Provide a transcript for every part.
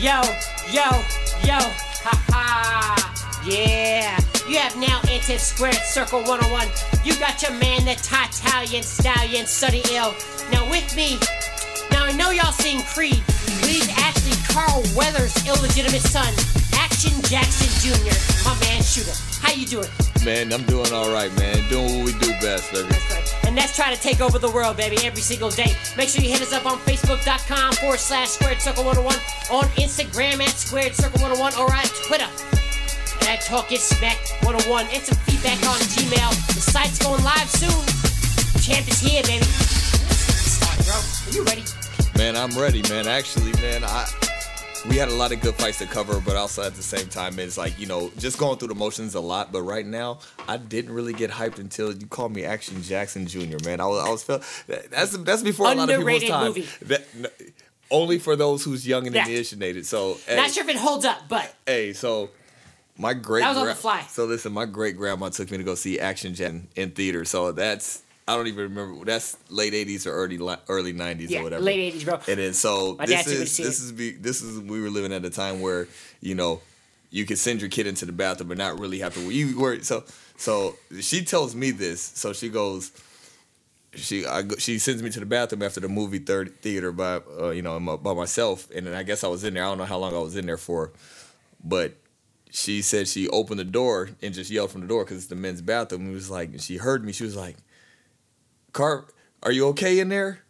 Yo, yo, yo, ha ha. Yeah. You have now entered Squared Circle 101. You got your man, the Italian Stallion, Sonny Ill. Now with me, now I know y'all seen Creed, but he's actually Carl Weathers' illegitimate son, Action Jackson Jr., my man Shoota. How you doing? Man, I'm doing all right, man. Doing what we do best, baby. That's right. And that's trying to take over the world, baby, every single day. Make sure you hit us up on Facebook.com forward slash Squared Circle 101, on Instagram at Squared Circle 101, or on Twitter at Talk It Smack 101. And some feedback on Gmail. The site's going live soon. Champ is here, baby. Start, bro. Are you ready? Man, I'm ready, man. Actually, man, I we had a lot of good fights to cover, but also at the same time, it's like you know, just going through the motions a lot. But right now, I didn't really get hyped until you called me Action Jackson Jr. Man, I was, I was felt that's that's before a lot of Underrated people's time. That, only for those who's young and initiated. So, hey, Not sure if it holds up, but hey, so my great that was on the fly. So listen, my great grandma took me to go see Action Jackson in theater. So that's I don't even remember. That's late '80s or early early '90s yeah, or whatever. late 80s, bro. And then so My this took me to is this is be, this is we were living at a time where you know you could send your kid into the bathroom but not really have to you were so so she tells me this so she goes she I she sends me to the bathroom after the movie third theater by uh, you know by myself and then I guess I was in there I don't know how long I was in there for but she said she opened the door and just yelled from the door because it's the men's bathroom. It was like she heard me. She was like, "Car, are you okay in there?"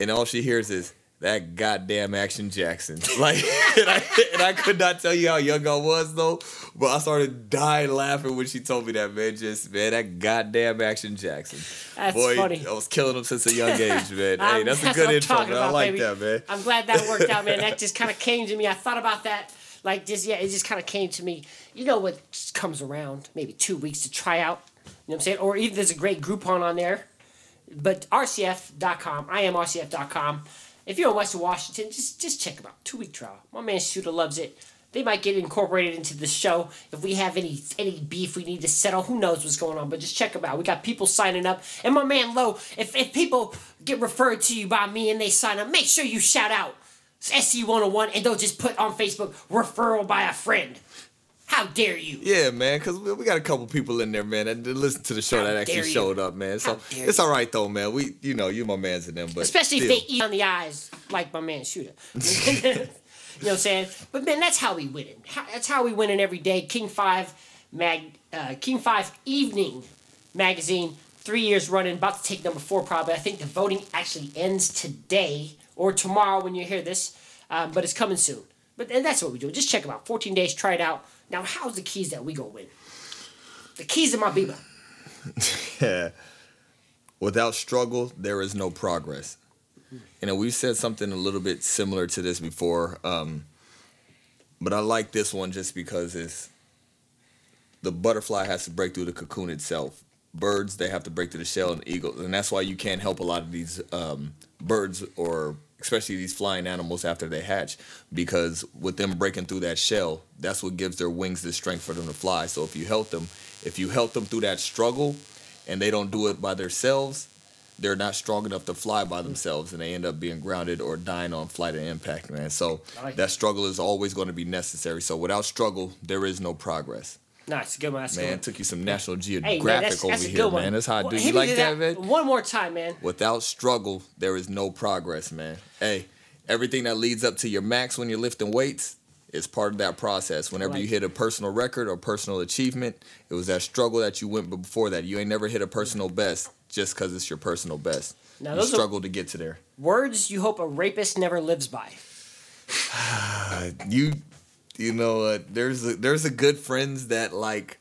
And all she hears is that goddamn Action Jackson. Like, and I, and I could not tell you how young I was though, but I started dying laughing when she told me that man. Just man, that goddamn Action Jackson. That's Boy, funny. I was killing him since a young age, man. Hey, that's a good intro, man. I like baby. that, man. I'm glad that worked out, man. That just kind of came to me. I thought about that. Like, just, yeah, it just kind of came to me. You know what comes around? Maybe two weeks to try out. You know what I'm saying? Or even there's a great Groupon on there. But RCF.com, I am RCF.com. If you're in Western Washington, just just check them out. Two week trial. My man Shoota loves it. They might get incorporated into the show if we have any any beef we need to settle. Who knows what's going on? But just check them out. We got people signing up. And my man Low, if, if people get referred to you by me and they sign up, make sure you shout out SC101 and don't just put on Facebook referral by a friend. How dare you? Yeah, man, because we, we got a couple people in there, man, that listen to the show How that actually you. showed up, man. So it's all right though, man. We, you know, you my man's in them, but Especially still. if they eat on the eyes like my man Shoota. you know what I'm saying? But man, that's how we win it. That's how we win it every day. King Five mag, uh, King Five Evening magazine, three years running, about to take number four probably. I think the voting actually ends today or tomorrow when you hear this, um, but it's coming soon. But and that's what we do. Just check them out. 14 days, try it out. Now, how's the keys that we gonna win? The keys of my Bieber. Yeah. Without struggle, there is no progress. You know, we've said something a little bit similar to this before, um, but I like this one just because it's the butterfly has to break through the cocoon itself. Birds, they have to break through the shell, and eagles, and that's why you can't help a lot of these um, birds or especially these flying animals after they hatch, because with them breaking through that shell, that's what gives their wings the strength for them to fly. So if you help them, if you help them through that struggle, and they don't do it by themselves, they're not strong enough to fly by themselves, and they end up being grounded or dying on flight and impact, man. So that struggle is always going to be necessary. So without struggle, there is no progress. Nice, good one. That's a good Man, took you some National Hey, Geographic man, that's, over that's a here, one. man. That's how I Well, do. hit You like that, man? One more time, man. Without struggle, there is no progress, man. Hey, everything that leads up to your max when you're lifting weights is part of that process. Whenever you hit a personal record or personal achievement, it was that struggle that you went before that. You ain't never hit a personal best just because it's your personal best. Now, you struggle to get to there. Words you hope a rapist never lives by. You, you know, uh, there's a, there's a good friends that like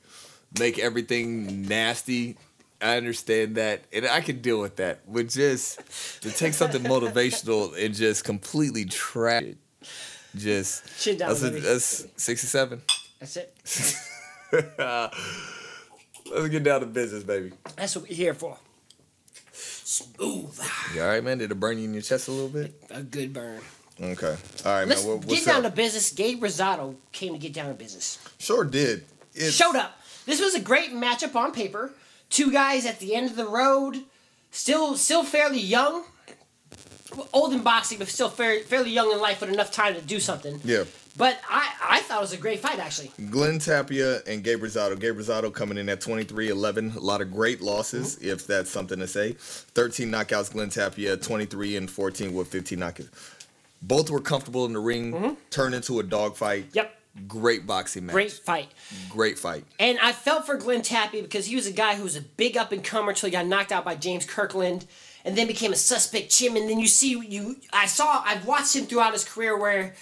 make everything nasty. I understand that, and I can deal with that. But just to take something motivational and just completely trash it, just Shit down, that's, a, that's sixty-seven. That's it. Let's get down to business, baby. That's what we're here for. Smooth. You all right, man? Did it burn you in your chest a little bit? A good burn. Okay. All right, Let's man. What, get down up? to business. Gabe Rosado came to get down to business. Sure did. It's, Showed up. This was a great matchup on paper. Two guys at the end of the road, still still fairly young. old in boxing, but still fairly, fairly young in life with enough time to do something. Yeah. But I, I thought it was a great fight, actually. Glenn Tapia and Gabe Rosado. Gabe Rosado coming in at 23-11. A lot of great losses, Mm-hmm. if that's something to say. 13 knockouts, Glenn Tapia. 23 and 14 with 15 knockouts. Both were comfortable in the ring. Turned into a dogfight. Mm-hmm. Yep. Great boxing match. Great fight. Great fight. And I felt for Glenn Tapia because he was a guy who was a big up and comer until he got knocked out by James Kirkland and then became a suspect chim. And then you see you I saw I've watched him throughout his career where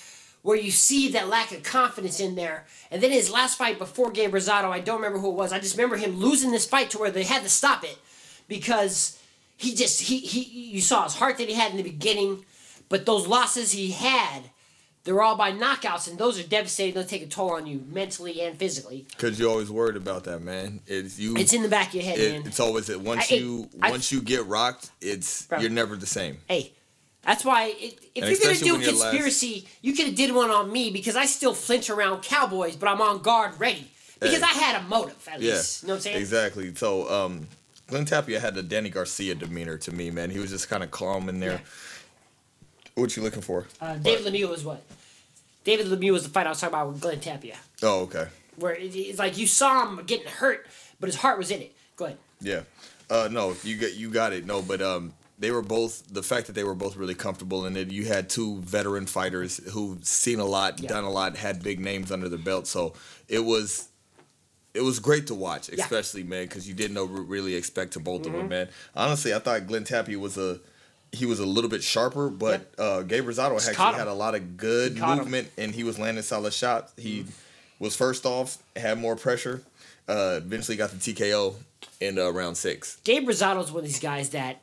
where you see that lack of confidence in there. And then his last fight before Gabe Rosado, I don't remember who it was. I just remember him losing this fight to where they had to stop it because he just he he you saw his heart that he had in the beginning, but those losses he had, they're all by knockouts, and those are devastating. They'll take a toll on you mentally and physically. Cause you're always worried about that, man. It's you. It's in the back of your head, it- man. it's always that once I- you I- once you get rocked, it's Bro. you're never the same. Hey, that's why it, if And you're gonna do a you're last- conspiracy, you could have did one on me because I still flinch around cowboys, but I'm on guard, ready because Hey. I had a motive at Yeah, least. You know what I'm saying? exactly. So, um, Glenn Tapia had the Danny Garcia demeanor to me, man. He was just kind of calm in there. Yeah. What you looking for? Uh, David Lemieux was what? David Lemieux was the fight I was talking about with Glenn Tapia, Oh, okay. where it, it's like you saw him getting hurt, but his heart was in it. Go ahead. Yeah. Uh, no, you get you got it. No, but um, they were both the fact that they were both really comfortable and it. You had two veteran fighters who've seen a lot, Yeah. done a lot, had big names under their belt. So it was. It was great to watch, Yeah. especially man, because you didn't know really expect to both of Mm-hmm. them, man. Honestly, I thought Glenn Tapia was a he was a little bit sharper, but uh, Gabe Rosado Just actually had a lot of good caught him. Mm-hmm. movement, and he was landing solid shots. He was first off, had more pressure. Uh, eventually got the TKO in uh, round six. Gabe Rosado's one of these guys that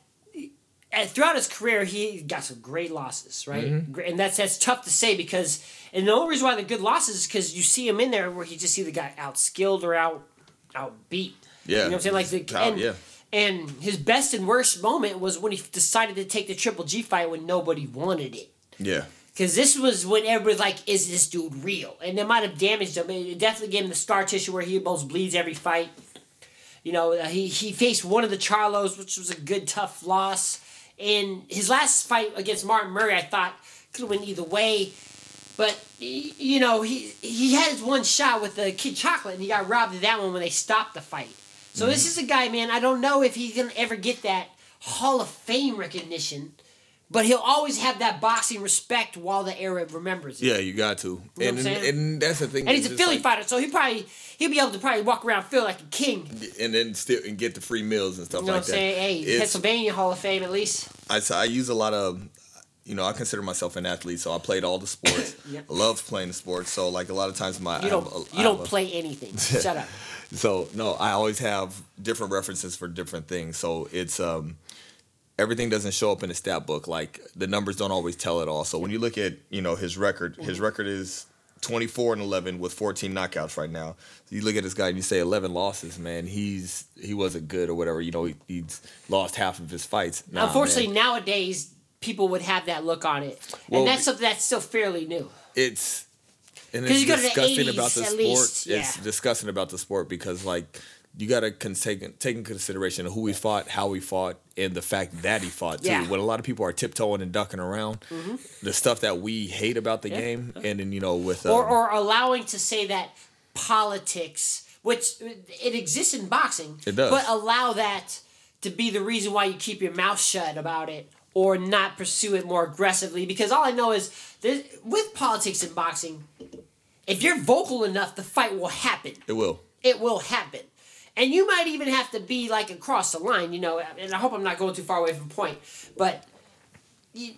and throughout his career he got some great losses, right? Mm-hmm. And that's that's tough to say because and the only reason why they're good losses is because you see him in there where he just see either got outskilled or out outbeat. Yeah. you know what I'm saying? Like the and, yeah. And his best and worst moment was when he decided to take the Triple G fight when nobody wanted it. Yeah. Because this was when everybody's like, is this dude real? And it might have damaged him. It definitely gave him the scar tissue where he almost bleeds every fight. You know, uh, he, he faced one of the Charlos, which was a good, tough loss. And his last fight against Martin Murray, I thought could have went either way. But, you know, he, he had his one shot with the Kid Chocolate, and he got robbed of that one when they stopped the fight. So this Mm-hmm. is a guy, man, I don't know if he's going to ever get that Hall of Fame recognition. But he'll always have that boxing respect while the era remembers it. Yeah, you got to. what and, saying? and that's the thing. And he's a Philly like- fighter, so he probably he'll be able to probably walk around feel like a king. And then still and get the free meals and stuff You know like what I'm that. saying? Hey, It's- Pennsylvania Hall of Fame at least. I, I use a lot of, you know, I consider myself an athlete, so I played all the sports. Yeah. Love playing the sports. So like a lot of times my You I don't have a- I you don't play anything. Shut up. So no, I always have different references for different things. So it's um everything doesn't show up in the stat book. Like the numbers don't always tell it all. So when you look at, you know, his record, Mm-hmm. his record is 24 and 11 with 14 knockouts right now. So you look at this guy and you say 11 losses, man. He's he wasn't good or whatever. You know, he, he's lost half of his fights. Nah, Unfortunately, man. nowadays people would have that look on it, Well, and that's something that's still fairly new. it's and it's you go to the disgusting 80s about the sport. least, It's disgusting about the sport because like you got to con- take take in consideration who he fought, how he fought, and the fact that he fought too. Yeah. Mm-hmm. When a lot of people are tiptoeing and ducking around, the stuff that we hate about the Yeah. game, and then you know with Or um, or allowing to say that politics, which it exists in boxing, It does. but allow that to be the reason why you keep your mouth shut about it or not pursue it more aggressively. Because all I know is there's- with politics in boxing, if you're vocal enough, the fight will happen. it will. it will happen. And you might even have to be like across the line, you know. And I hope I'm not going too far away from point, but you,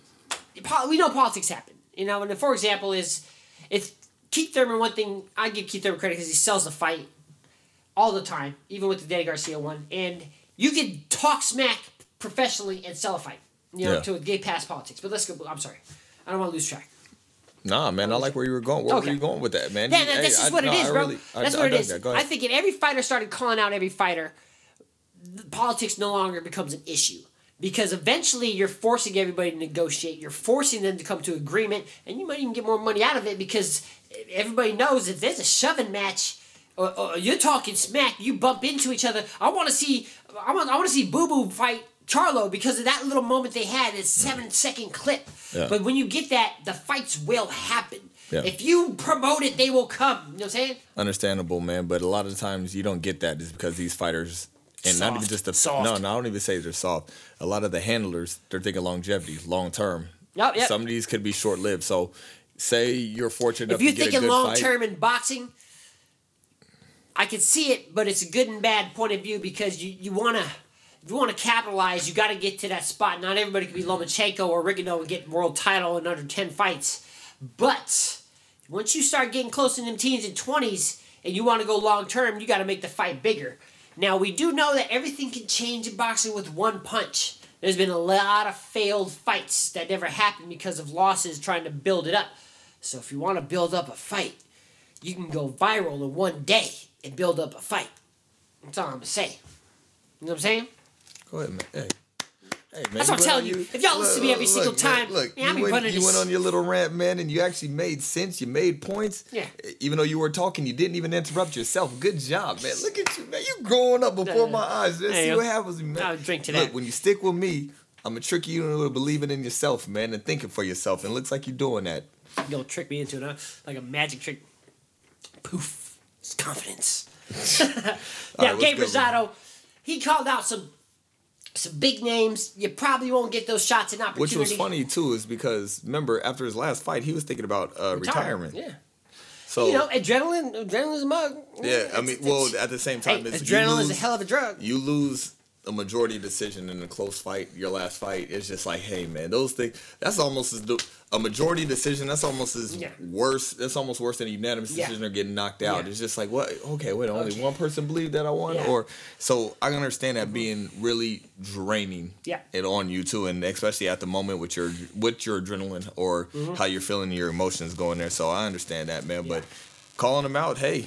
we know politics happen, you know. And for example, is if Keith Thurman, one thing I give Keith Thurman credit because he sells the fight all the time, even with the Danny Garcia one. And you can talk smack professionally and sell a fight, you know, Yeah. to get past politics. But let's go. I'm sorry, I don't want to lose track. Nah, man, I like where you were going. Where Okay. were you going with that, man? Yeah, that, hey, that's just I- what no, it is, bro. really- I- that's I what it dug is. that. I think if every fighter started calling out every fighter, politics no longer becomes an issue. Because eventually you're forcing everybody to negotiate, you're forcing them to come to agreement, and you might even get more money out of it because everybody knows if there's a shoving match, or, or you're talking smack, you bump into each other. I want to see, I want, I want to see Boo Boo fight Charlo because of that little moment they had, a seven second clip. Yeah. But when you get that, the fights will happen. Yeah. If you promote it, they will come. You know what I'm saying? Understandable, man. But a lot of times you don't get that just because these fighters, and not even just the Soft. no, no, I don't even say they're soft. A lot of the handlers, they're thinking longevity, long term. Yep, yep. Some of these could be short lived. So, say you're fortunate If you're to thinking long term in boxing, I can see it, but it's a good and bad point of view because you, you wanna if you wanna capitalize, you gotta get to that spot. Not everybody can be Lomachenko or Rigondeaux and get world title in under ten fights. But once you start getting close in them teens and twenties and you wanna go long term, you gotta make the fight bigger. Now we do know that everything can change in boxing with one punch. There's been a lot of failed fights that never happened because of losses trying to build it up. So if you want to build up a fight, you can go viral in one day and build up a fight. That's all I'm gonna say. You know what I'm saying? Go ahead, man. Hey. Hey, man, That's what I'm telling you. your- If y'all listen to me every single man, time, look, man, you, went, you went on your little rant, man, and you actually made sense. You made points. Yeah. Even though you were talking, you didn't even interrupt yourself. Good job, man. Look at you, man. You're growing up before Yeah. my eyes. Let's see what happens, man. I'll drink to Look, that. when you stick with me, I'm gonna trick you into believing in yourself, man, and thinking for yourself. And it looks like you're doing that. You'll trick me into it, huh? Like a magic trick. Poof. It's confidence. Now, right, Gabe good. Rosado, he called out some some big names. You probably won't get those shots in opportunity. Which was funny too, is because remember after his last fight, he was thinking about uh, retirement. Yeah. So You know, adrenaline, adrenaline's a mug. yeah, I mean, well, at the same hey, time, it's, you adrenaline is a hell of a drug. you lose a majority decision in a close fight, your last fight, it's just like, hey man, those things that's almost as the, a majority decision, that's almost as Yeah. worse that's almost worse than a unanimous Yeah. decision or getting knocked out. Yeah. It's just like what okay, wait, only Okay. one person believed that I won? Mm-hmm. Or so I can understand that being really draining Yeah. it on you too, and especially at the moment with your with your adrenaline or Mm-hmm. how you're feeling your emotions going there. So I understand that, man. But calling him out, hey,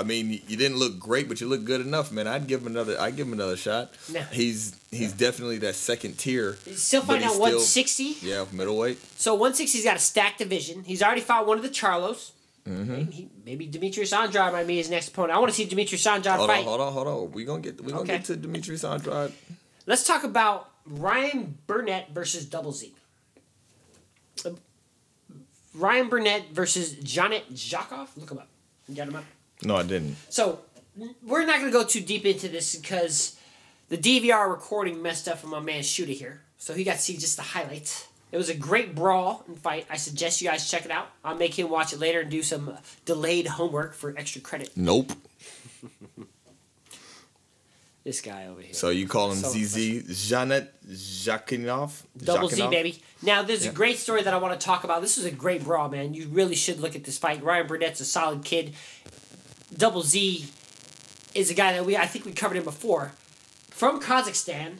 I mean, you didn't look great, but you look good enough, man. I'd give him another. I'd give him another shot. Yeah. He's he's definitely that second tier. He's still but fighting at 160. Yeah, middleweight. So 160's got a stacked division. He's already fought one of the Charlos. Mm-hmm. Maybe, he- maybe Demetrius Andrade might be his next opponent. I want to see Demetrius Andrade Hold fight. on, hold on, hold on. We gonna get we gonna Okay. get to Demetrius Andrade. Let's talk about Ryan Burnett versus Double Z. Uh, Ryan Burnett versus Janet Jakov. Look him up. You got him up. No, I didn't. So we're not going to go too deep into this because the DVR recording messed up from my man Shoota here. So he got to see just the highlights. It was a great brawl and fight. I suggest you guys check it out. I'll make him watch it later and do some delayed homework for extra credit. Nope. This guy over here. So you call him So ZZ Zhanat Zhakiyanov? Double Z, baby. Now, there's Yeah. a great story that I want to talk about. This is a great brawl, man. You really should look at this fight. Ryan Burnett's a solid kid. Double Z is a guy that we I think we covered him before from Kazakhstan.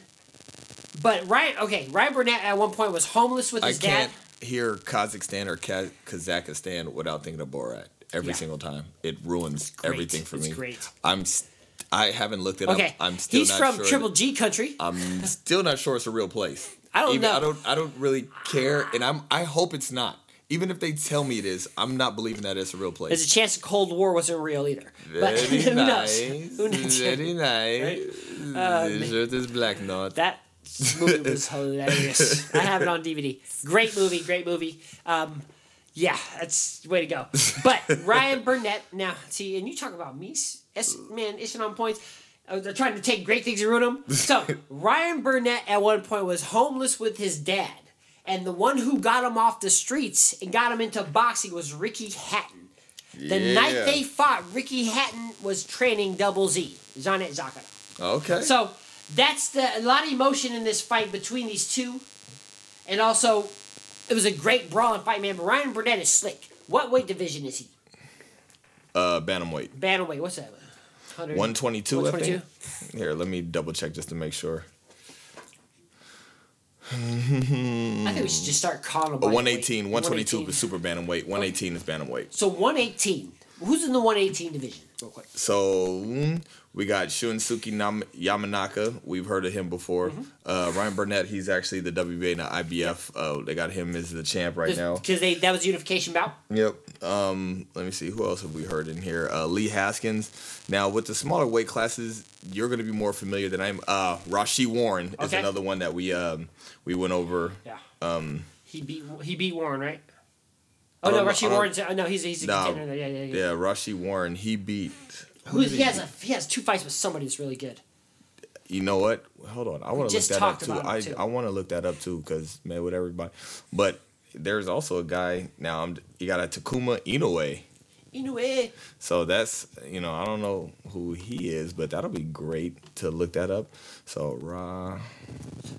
But Ryan, okay, Ryan Burnett at one point was homeless with I his dad. can't hear Kazakhstan or Ka- Kazakhstan without thinking of Borat every Yeah. single time. It ruins everything for It's me. great. I'm. St- I haven't looked it Okay, up. I'm still he's from sure. Triple G country. I'm still not sure it's a real place. I don't Even, know. I don't. I don't really care, and I'm. I hope it's not. Even if they tell me it is, I'm not believing that it's a real place. There's a chance the Cold War wasn't real either. But Very who nice. knows? Who knows? Very nice. Uh, the shirt is black, not. That movie was hilarious. I have it on DVD. Great movie, great movie. Um, yeah, that's way to go. But Ryan Burnett, now see, and you talk about me, S, man, issuing on points. Uh, they're trying to take great things and ruin them. So Ryan Burnett at one point was homeless with his dad, and the one who got him off the streets and got him into boxing was Ricky Hatton. The night they fought, Ricky Hatton was training Double Z, Janet Zakharov. Okay. So that's the a lot of emotion in this fight between these two, and also it was a great brawling fight, man. But Ryan Burnett is slick. What weight division is he? uh, bantamweight. Bantamweight. What's that? 100 122, I 122? think. Here, let me double check just to make sure. I think we should just start calling by 118, 122 118. is super bantamweight. 118 is bantamweight. So 118. Who's in the 118 division? Real quick. So mm, we got Shinsuke Nam- Yamanaka. We've heard of him before. Mm-hmm. Uh, Ryan Burnett. He's actually the WBA and the IBF. Uh, they got him as the champ right now. Because they that was unification bout. Yep. Um, let me see. Who else have we heard in here? Uh, Lee Haskins. Now with the smaller weight classes, you're going to be more familiar than I'm. Uh, Rau'shee Warren is Okay. another one that we um, we went over. Yeah. Um, He beat he beat Warren, right? Oh no, don't know- I Rushy don't- Warren's. Oh, no, he's he's a Nah, contender. Yeah, yeah, yeah. yeah, Rau'shee Warren. He beat. Who Who, he has a he has two fights with somebody that's really good. You know what? Hold on. I want to look that up too. I too. I want to look that up too because man, with everybody. But there's also a guy now. I'm you got a Takuma Inoue. Inoue. So that's you know I don't know who he is, but that'll be great to look that up. So Rau'shee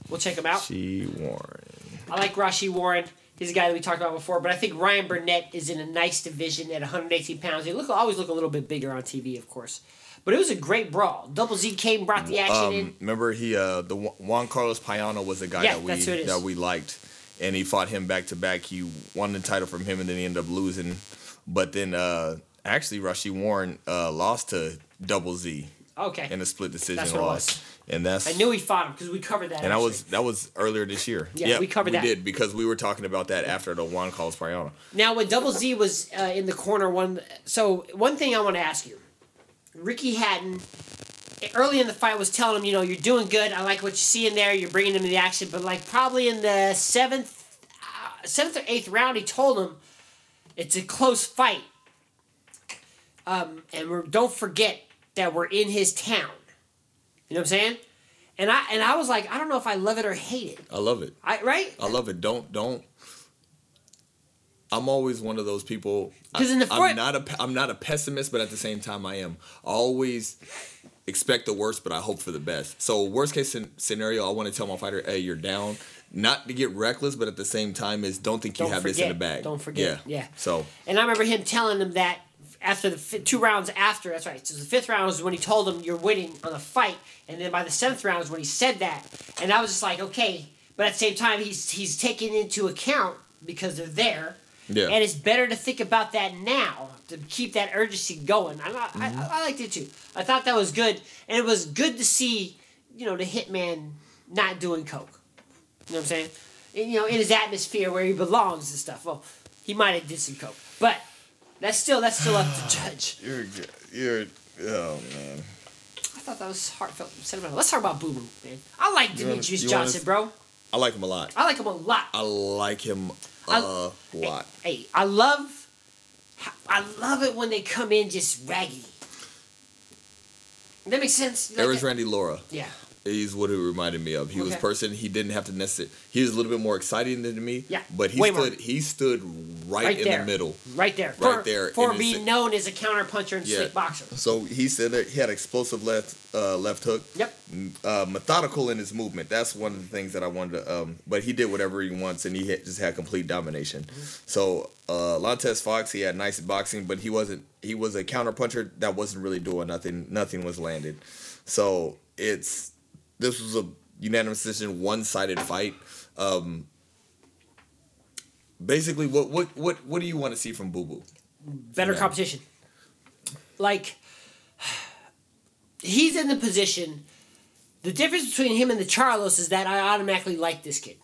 We'll check him out. Warren. I like Rau'shee Warren. He's a guy that we talked about before, but I think Ryan Burnett is in a nice division at 118 pounds. They look always look a little bit bigger on TV, of course. But it was a great brawl. Double Z came, brought the action in. Um, remember he uh the Juan Carlos Payano was the guy Yeah, that we that's who it is. that we liked, and he fought him back to back. He won the title from him, and then he ended up losing. But then uh actually Rau'shee Warren uh lost to Double Z Okay. in a split decision That's what it loss. And that's I knew he fought him because we covered that. and that actually. was that was earlier this year. Yeah, we covered we that. did because we were talking about that after the Juan Carlos Payano. Now, when Double Z was uh, in the corner, one so one thing I want to ask you, Ricky Hatton, early in the fight was telling him, you know, you're doing good. I like what you see in there. You're bringing him to the action, but like probably in the seventh, uh, seventh or eighth round, he told him it's a close fight. Um, and we're, don't forget that we're in his town. You know what I'm saying? And I and I was like, I don't know if I love it or hate it. I love it. I right? I love it. Don't don't. I'm always one of those people. 'Cause in the front- I'm not a I'm not a pessimist, but at the same time, I am. I always expect the worst, but I hope for the best. So worst case scenario, I want to tell my fighter, "Hey, you're down." Not to get reckless, but at the same time, is don't think you Don't have this in the bag. Don't forget. Yeah. Yeah. So And I remember him telling him that after the fi- two rounds after, that's right. So the fifth round was when he told him you're winning on the fight, and then by the seventh round is when he said that, and I was just like, okay. But at the same time, he's he's taking into account because they're there, Yeah. and it's better to think about that now to keep that urgency going. I, I, Mm-hmm. I, I liked it too. I thought that was good, and it was good to see, you know, the hitman not doing coke. You know what I'm saying? And, you know, in his atmosphere where he belongs and stuff. Well, he might have did some coke, but that's still that's still up to judge. you're you're oh man. I thought that was heartfelt sentimental. Let's talk about Boo Boo, man. I like You Demetrius you wanna- Johnson, bro. I like him a lot. I like him a lot. I like him a I- lot. Hey, I love, I love it when they come in just raggy. That makes sense. There was Randy Laura. Yeah. He's what it reminded me of. He was a person he didn't have to necessarily. He was a little bit more exciting than me. Yeah, But he way more. stood. He stood right, Right in there. the middle. Right there. Right for, there, For being known as a counter puncher and Yeah. slick boxer. So he said that he had explosive left uh, left hook. Yep. Uh, methodical in his movement. That's one of the things that I wanted to. Um, but he did whatever he wants, and he had, just had complete domination. So uh, Lantes Fox, he had nice boxing, but he wasn't. He was a counter puncher that wasn't really doing nothing. Nothing was landed. So it's this was a unanimous decision, one sided fight. Um, basically, what what what what do you want to see from Boo Boo? better competition. Like he's in the position. The difference between him and the Charlos is that I automatically like this kid.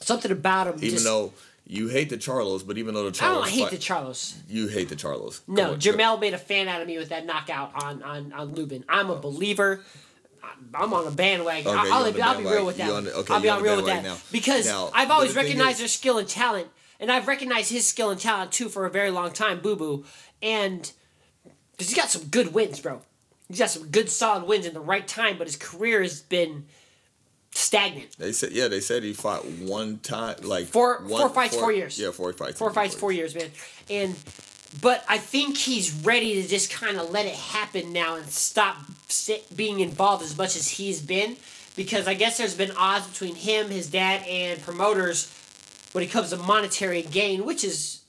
Something about him. Even just, though you hate the Charlos, but even though the Charlos, I don't hate fight- the Charlos. you hate the Charlos. No, Come on, Jermell made a fan out of me with that knockout on on on Lubin. I'm a believer. I'm on a bandwagon. Okay, I'll, be, the I'll be real with that. The- okay, I'll be on real with that now. because Now, I've always the recognized is- their skill and talent, and I've recognized his skill and talent too for a very long time. Boo Boo, and because he's got some good wins, bro. He's got some good solid wins in the right time, but his career has been stagnant. They said, yeah, they said he fought one time, like Four- one, four fights, four years. Yeah, four fights. Four fights, four years, man. And but I think he's ready to just kind of let it happen now and stop being involved as much as he's been, because I guess there's been odds between him, his dad, and promoters when it comes to monetary gain, which is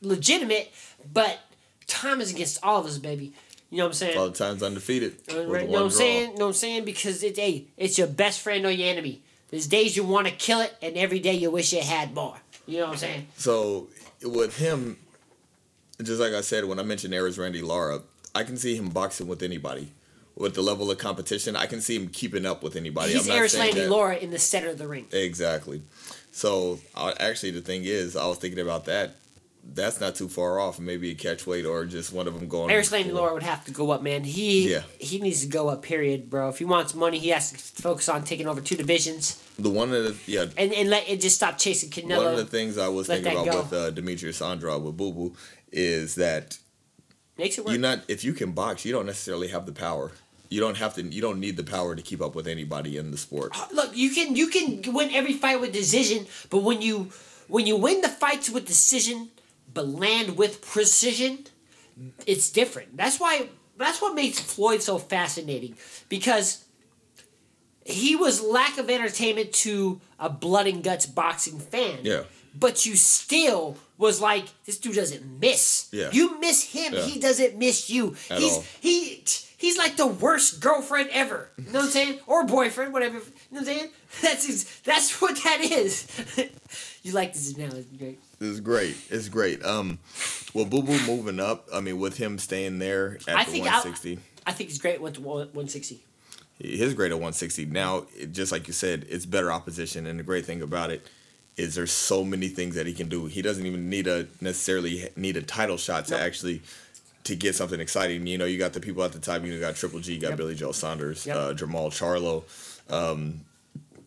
legitimate, but time is against all of us, baby. You know what I'm saying? All the times undefeated. Uh, with Right, one know what I'm draw. saying? Know what I'm saying? Because it's hey, it's your best friend or your enemy. There's days you want to kill it, and every day you wish it had more. You know what I'm saying? So with him, just like I said when I mentioned Erislandy Lara, I can see him boxing with anybody. With the level of competition, I can see him keeping up with anybody. He's I'm not saying Landy that- Laura in the center of the ring. Exactly. So I, actually, the thing is, I was thinking about that. That's not too far off. Maybe a catch weight or just one of them going. Erislandy Lara would have to go up, man. He Yeah. he needs to go up. Period, bro. If he wants money, he has to focus on taking over two divisions The one of the yeah. and and let it just stop chasing Canelo. One of the things I was Let thinking about go. with uh, Demetrius Andrade with Boo Boo is that Makes it work. you're not if you can box, you don't necessarily have the power. You don't have to. You don't need the power to keep up with anybody in the sport. Uh, look, you can you can win every fight with decision, but when you when you win the fights with decision, but land with precision, it's different. That's why that's what makes Floyd so fascinating because he was lack of entertainment to a blood and guts boxing fan. Yeah. But you still was like, this dude doesn't miss. Yeah. You miss him. Yeah. He doesn't miss you. At he's all. he he's like the worst girlfriend ever. You know what I'm saying? Or boyfriend, whatever. You know what I'm saying? That's his, that's what that is. you like this analogy, great. It's great. It's great. Um, well, Boo Boo moving up. I mean, with him staying there at I the think I- 160. I think he's great. Went to 160. his grade at 160 now just like you said it's better opposition and the great thing about it is there's so many things that he can do he doesn't even need a necessarily need a title shot to Nope. actually to get something exciting you know you got the people at the top. you got triple g you got Yep. billy joe saunders Yep. uh, jermall charlo Um,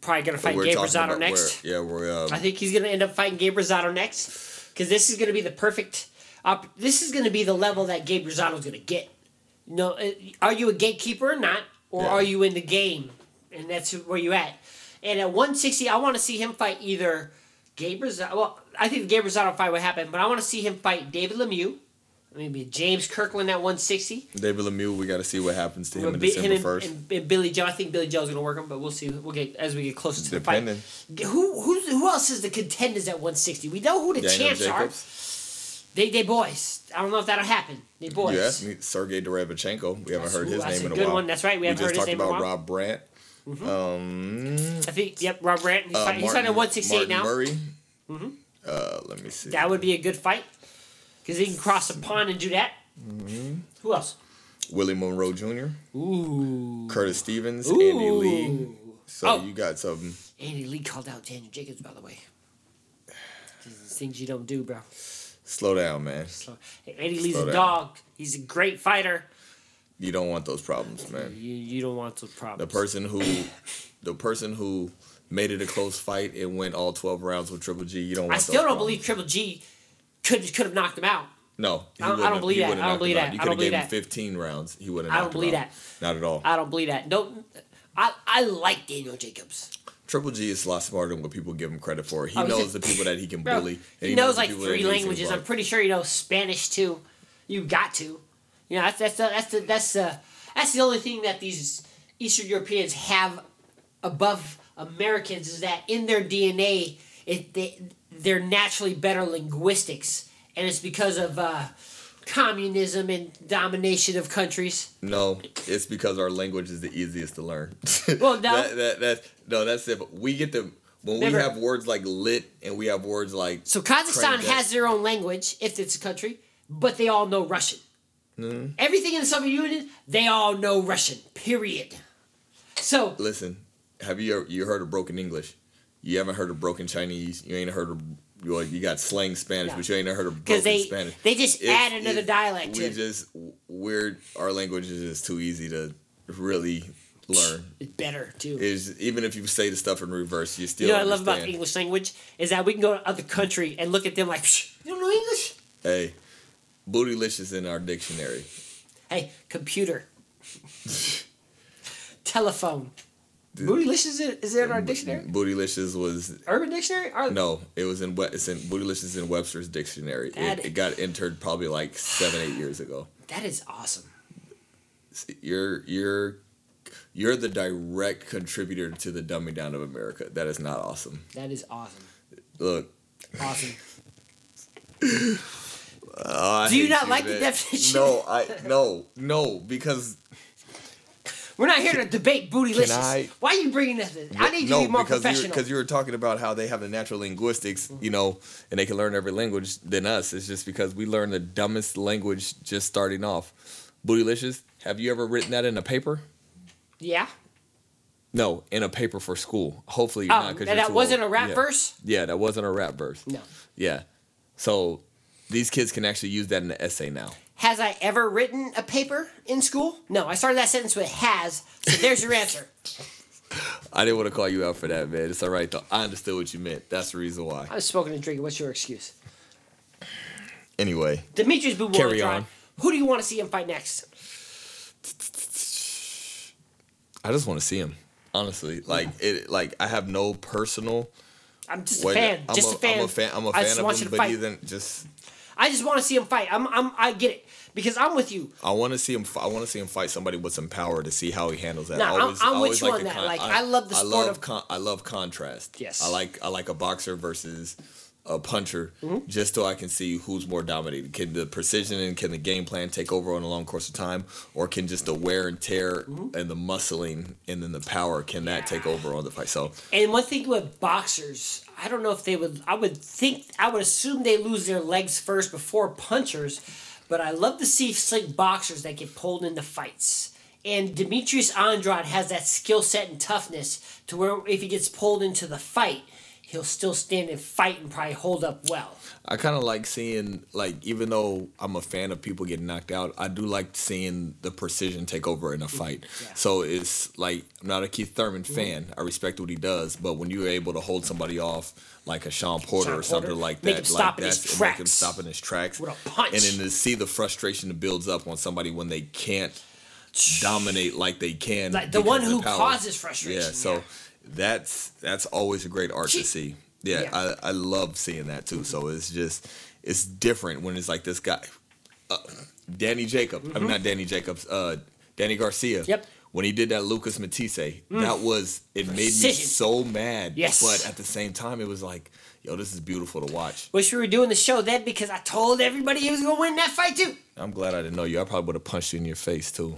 Probably gonna fight Gabe Rosado next. where- yeah we're um, I think he's gonna end up fighting Gabe Rosado next because this is gonna be the perfect. Op- this is gonna be the level that Gabe Rosado's gonna get. You know, uh, are you a gatekeeper or not, or Yeah. are you in the game? And that's where you at. And at 160, I want to see him fight either Gabe Rosado. Well, I think the Gabe Rosado fight would happen, but I want to see him fight David Lemieux, maybe James Kirkland at 160. david lemieux we got to see what happens to him in december and, 1st and, and Billy Joe. I think Billy Joe's gonna work him, but we'll see. We'll get as we get closer to the fight. Who who's, who else is the contenders at 160? We know who the Daniel champs Jacobs. are. They they boys. I don't know if that'll happen. They boys. you asked me sergiy derevyanchenko we haven't heard his that's name a in a good while one. That's right. We haven't just heard his talked name in a about rob brandt um I think yep. Rob Brandt. He's, uh, fighting, he's fighting at 168 Martin now. Murray. Uh, let me see. That would be a good fight because he can cross the pond and do that. Mm-hmm. Who else? Willie Monroe Jr., Ooh. Curtis Stevens, Ooh. Andy Lee. So Oh. you got some. Andy Lee called out Daniel Jacobs, by the way. These things you don't do, bro. Slow down, man. Hey, Andy Lee's Slow a down. dog. He's a great fighter. You don't want those problems, man. You, you don't want those problems. The person who, the person who made it a close fight and went all twelve rounds with Triple G. You don't. Want I still don't problems. believe Triple G could could have knocked him out. No, I don't- I don't believe that. I don't believe that. You could have gave believe him fifteen rounds. He wouldn't. I don't believe that. Not at all. I don't believe that. No, I I like Daniel Jacobs. Triple G is a lot smarter than what people give him credit for. He oh, knows just- the people that he can Bro, bully. he, knows the like three he needs to languages. I'm pretty sure he knows Spanish too. You got to. You know that's that's the, that's the, that's the, that's the only thing that these Eastern Europeans have above Americans is that in their DNA it they they're naturally better linguistics, and it's because of uh, communism and domination of countries. No, it's because our language is the easiest to learn. Well, no. that, that, that, no, that's it. But we get to when Never- we have words like lit and we have words like So Kazakhstan has their own language if it's a country, but they all know Russian. Mm-hmm. Everything in the Soviet Union, they all know Russian. Period. So listen. Have you ever, you heard of broken English? You haven't heard of broken Chinese. You ain't heard of well, you got slang Spanish, Yeah. but you ain't heard of broken they Spanish. they just It's- add another it- dialect We just we're our language is just too easy to really learn. It's better too. Is even if you say the stuff in reverse, you still you know what I love about the English language is that we can go to other country and look at them like, "Psh, you don't know English? Hey, bootylicious in our dictionary. Hey, computer, telephone. Bootylicious is it, is in our dictionary? Bootylicious was Urban Dictionary? Or, no, it was in it's in bootylicious in Webster's dictionary. It, it got entered probably like seven eight years ago. That is awesome. You're you're you're the direct contributor to the dumbing down of America. That is not awesome. That is awesome. Look, Awesome. I Do you not like the definition? No, I no no because We're not here to debate bootylicious. I- Why are you bringing this? in? I need you no, to be more because professional. because you were talking about how they have the natural linguistics, you know, and they can learn every language than us. It's just because we learn the dumbest language just starting off. Bootylicious, have you ever written that in a paper? yeah. No, in a paper for school. Hopefully you're Oh, not. and 'cause you're that too wasn't old. a rap Yeah. verse. Yeah, that wasn't a rap verse. No. Yeah, so these kids can actually use that in an essay now. Has I ever written a paper in school? No. I started that sentence with has. So there's your answer. I didn't want to call you out for that, man. It's all right though. I understood what you meant. That's the reason why. I was smoking and drinking. What's your excuse? Anyway, Demetrius Boo Carry on. Who do you want to see him fight next? I just want to see him. Honestly, like it, like I have no personal. I'm just a fan. I'm just a, fan. I'm a fan. I'm a I fan just of him, but fight. even just I just want to see him fight. I'm, I'm, I get it because I'm with you. I want to see him. I want to see him fight somebody with some power to see how he handles that. Nah, I I'm- I'm I with you like on that. Like, I love the I sport love of- con- I love contrast. Yes. I like I like a boxer versus a puncher, Mm-hmm. just so I can see who's more dominated. Can the precision and can the game plan take over on a long course of time, or can just the wear and tear Mm-hmm. and the muscling and then the power can that take over on the fight? So And one thing with boxers, I don't know if they would. I would think. I would assume they lose their legs first before punchers. But I love to see slick boxers that get pulled into fights. And Demetrius Andrade has that skill set and toughness to where if he gets pulled into the fight, he'll still stand and fight and probably hold up well. I kind of like seeing like even though I'm a fan of people getting knocked out, I do like seeing the precision take over in a fight. Mm-hmm. Yeah. Mm-hmm. So it's like I'm not a Keith Thurman fan. I respect what he does, but when you're able to hold somebody off like a Shawn Porter Shawn or something Porter, like that, like stop in his that's make him stop in his tracks With a punch. and then to see the frustration that builds up on somebody when they can't dominate like they can, Like the one who causes frustration, Yeah, so yeah. That's that's always a great art to see. Yeah, Yeah. I, I love seeing that too. So it's just it's different when it's like this guy, uh, Danny Jacob. I mean not Danny Jacobs, uh, Danny Garcia. Mm-hmm. Yep. Mm. When he did that Lucas Matthysse, that was it made me so mad. Yes. But at the same time, it was like, yo, this is beautiful to watch. Wish we were doing the show then because I told everybody he was gonna win that fight too. I'm glad I didn't know you. I probably would have punched you in your face too.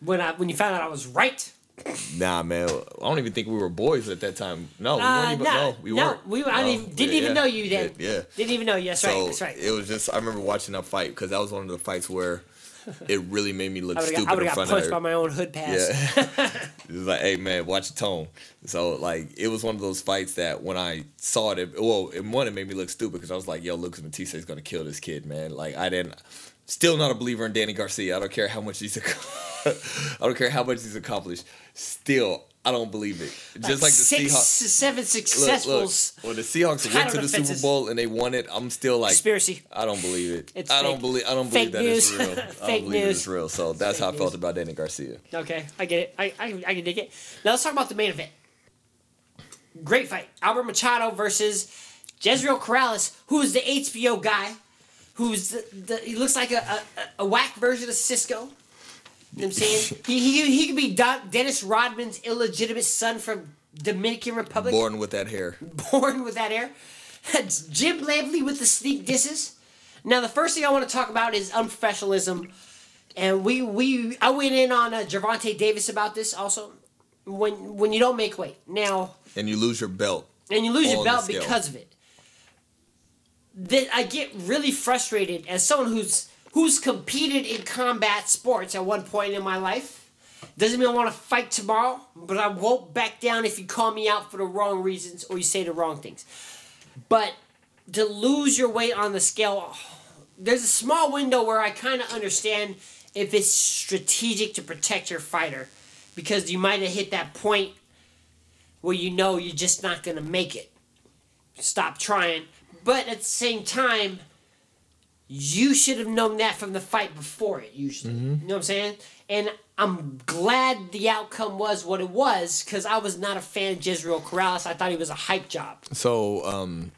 When I when you found out I was right. Nah, man. I don't even think we were boys at that time. No, we Uh, weren't even. no, No, we no, weren't. we- I No. didn't even- Yeah, even yeah. know you then. Yeah. yeah. Didn't even know you. That's so right. That's right. it was just I remember watching that fight because that was one of the fights where it really made me look I would stupid have in got punched by my own hood pass. Yeah, it was like, hey man, watch your tone. So like, it was one of those fights that when I saw it, it well, in one it made me look stupid because I was like, yo, Lucas Matthysse is gonna kill this kid, man. Like I didn't. Still not a believer in Danny Garcia. I don't care how much he's. ac- I don't care how much he's accomplished. Still, I don't believe it. Just like the six, Seahawks. seven Look, successfuls. look, when the Seahawks went to the Super. Bowl and they won it, I'm still like Conspiracy. I don't believe it. It's I fake. don't believe. I don't Fake believe that it's news. real. I Fake don't believe news. it's real. So that's how I felt news. about Danny Garcia. Okay, I get it. I, I, I can dig it. Now let's talk about the main event. Great fight. Albert Machado versus Jezreel Corrales, who is the HBO guy, who's the, the he looks like a, a, a whack version of Sisqó. You know what I'm saying? he, he, he could be Dennis Rodman's illegitimate son from Dominican Republic. Born with that hair. born with that hair. Jim Lampley with the sneak disses. Now, the first thing I want to talk about is unprofessionalism, and we we I went in on uh, Gervonta Davis about this also. When when you don't make weight now, And you lose your belt. and you lose your belt because of it. That I get really frustrated as someone who's who's competed in combat sports at one point in my life. Doesn't mean I want to fight tomorrow, but I won't back down if you call me out for the wrong reasons or you say the wrong things. But to lose your weight on the scale, there's a small window where I kind of understand if it's strategic to protect your fighter because you might have hit that point where you know you're just not going to make it. Stop trying. But at the same time, you should have known that from the fight before it, usually. You know what I'm saying? And I'm glad the outcome was what it was because I was not a fan of Jezreel Corrales. I thought he was a hype job. So, um,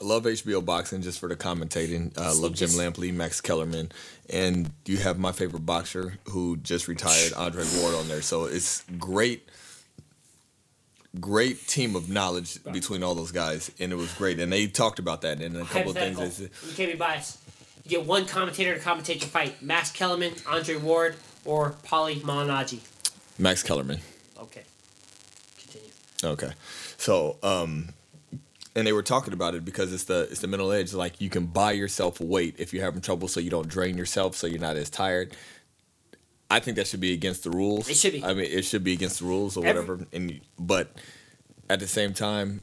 I love HBO boxing just for the commentating. Uh, love Jim Lampley, Max Kellerman, and you have my favorite boxer who just retired, Andre Ward, on there. So it's great, great team of knowledge between all those guys, and it was great. And they talked about that and a couple of things. They said- You can't be biased. You get one commentator to commentate your fight Max Kellerman, Andre Ward, or Paulie Malignaggi. Max Kellerman. Okay. Continue. Okay, so um, and they were talking about it because it's the it's the middle age. Like you can buy yourself weight if you're having trouble, so you don't drain yourself, so you're not as tired. I think that should be against the rules. It should be. I mean, it should be against the rules or Every- whatever. And but at the same time,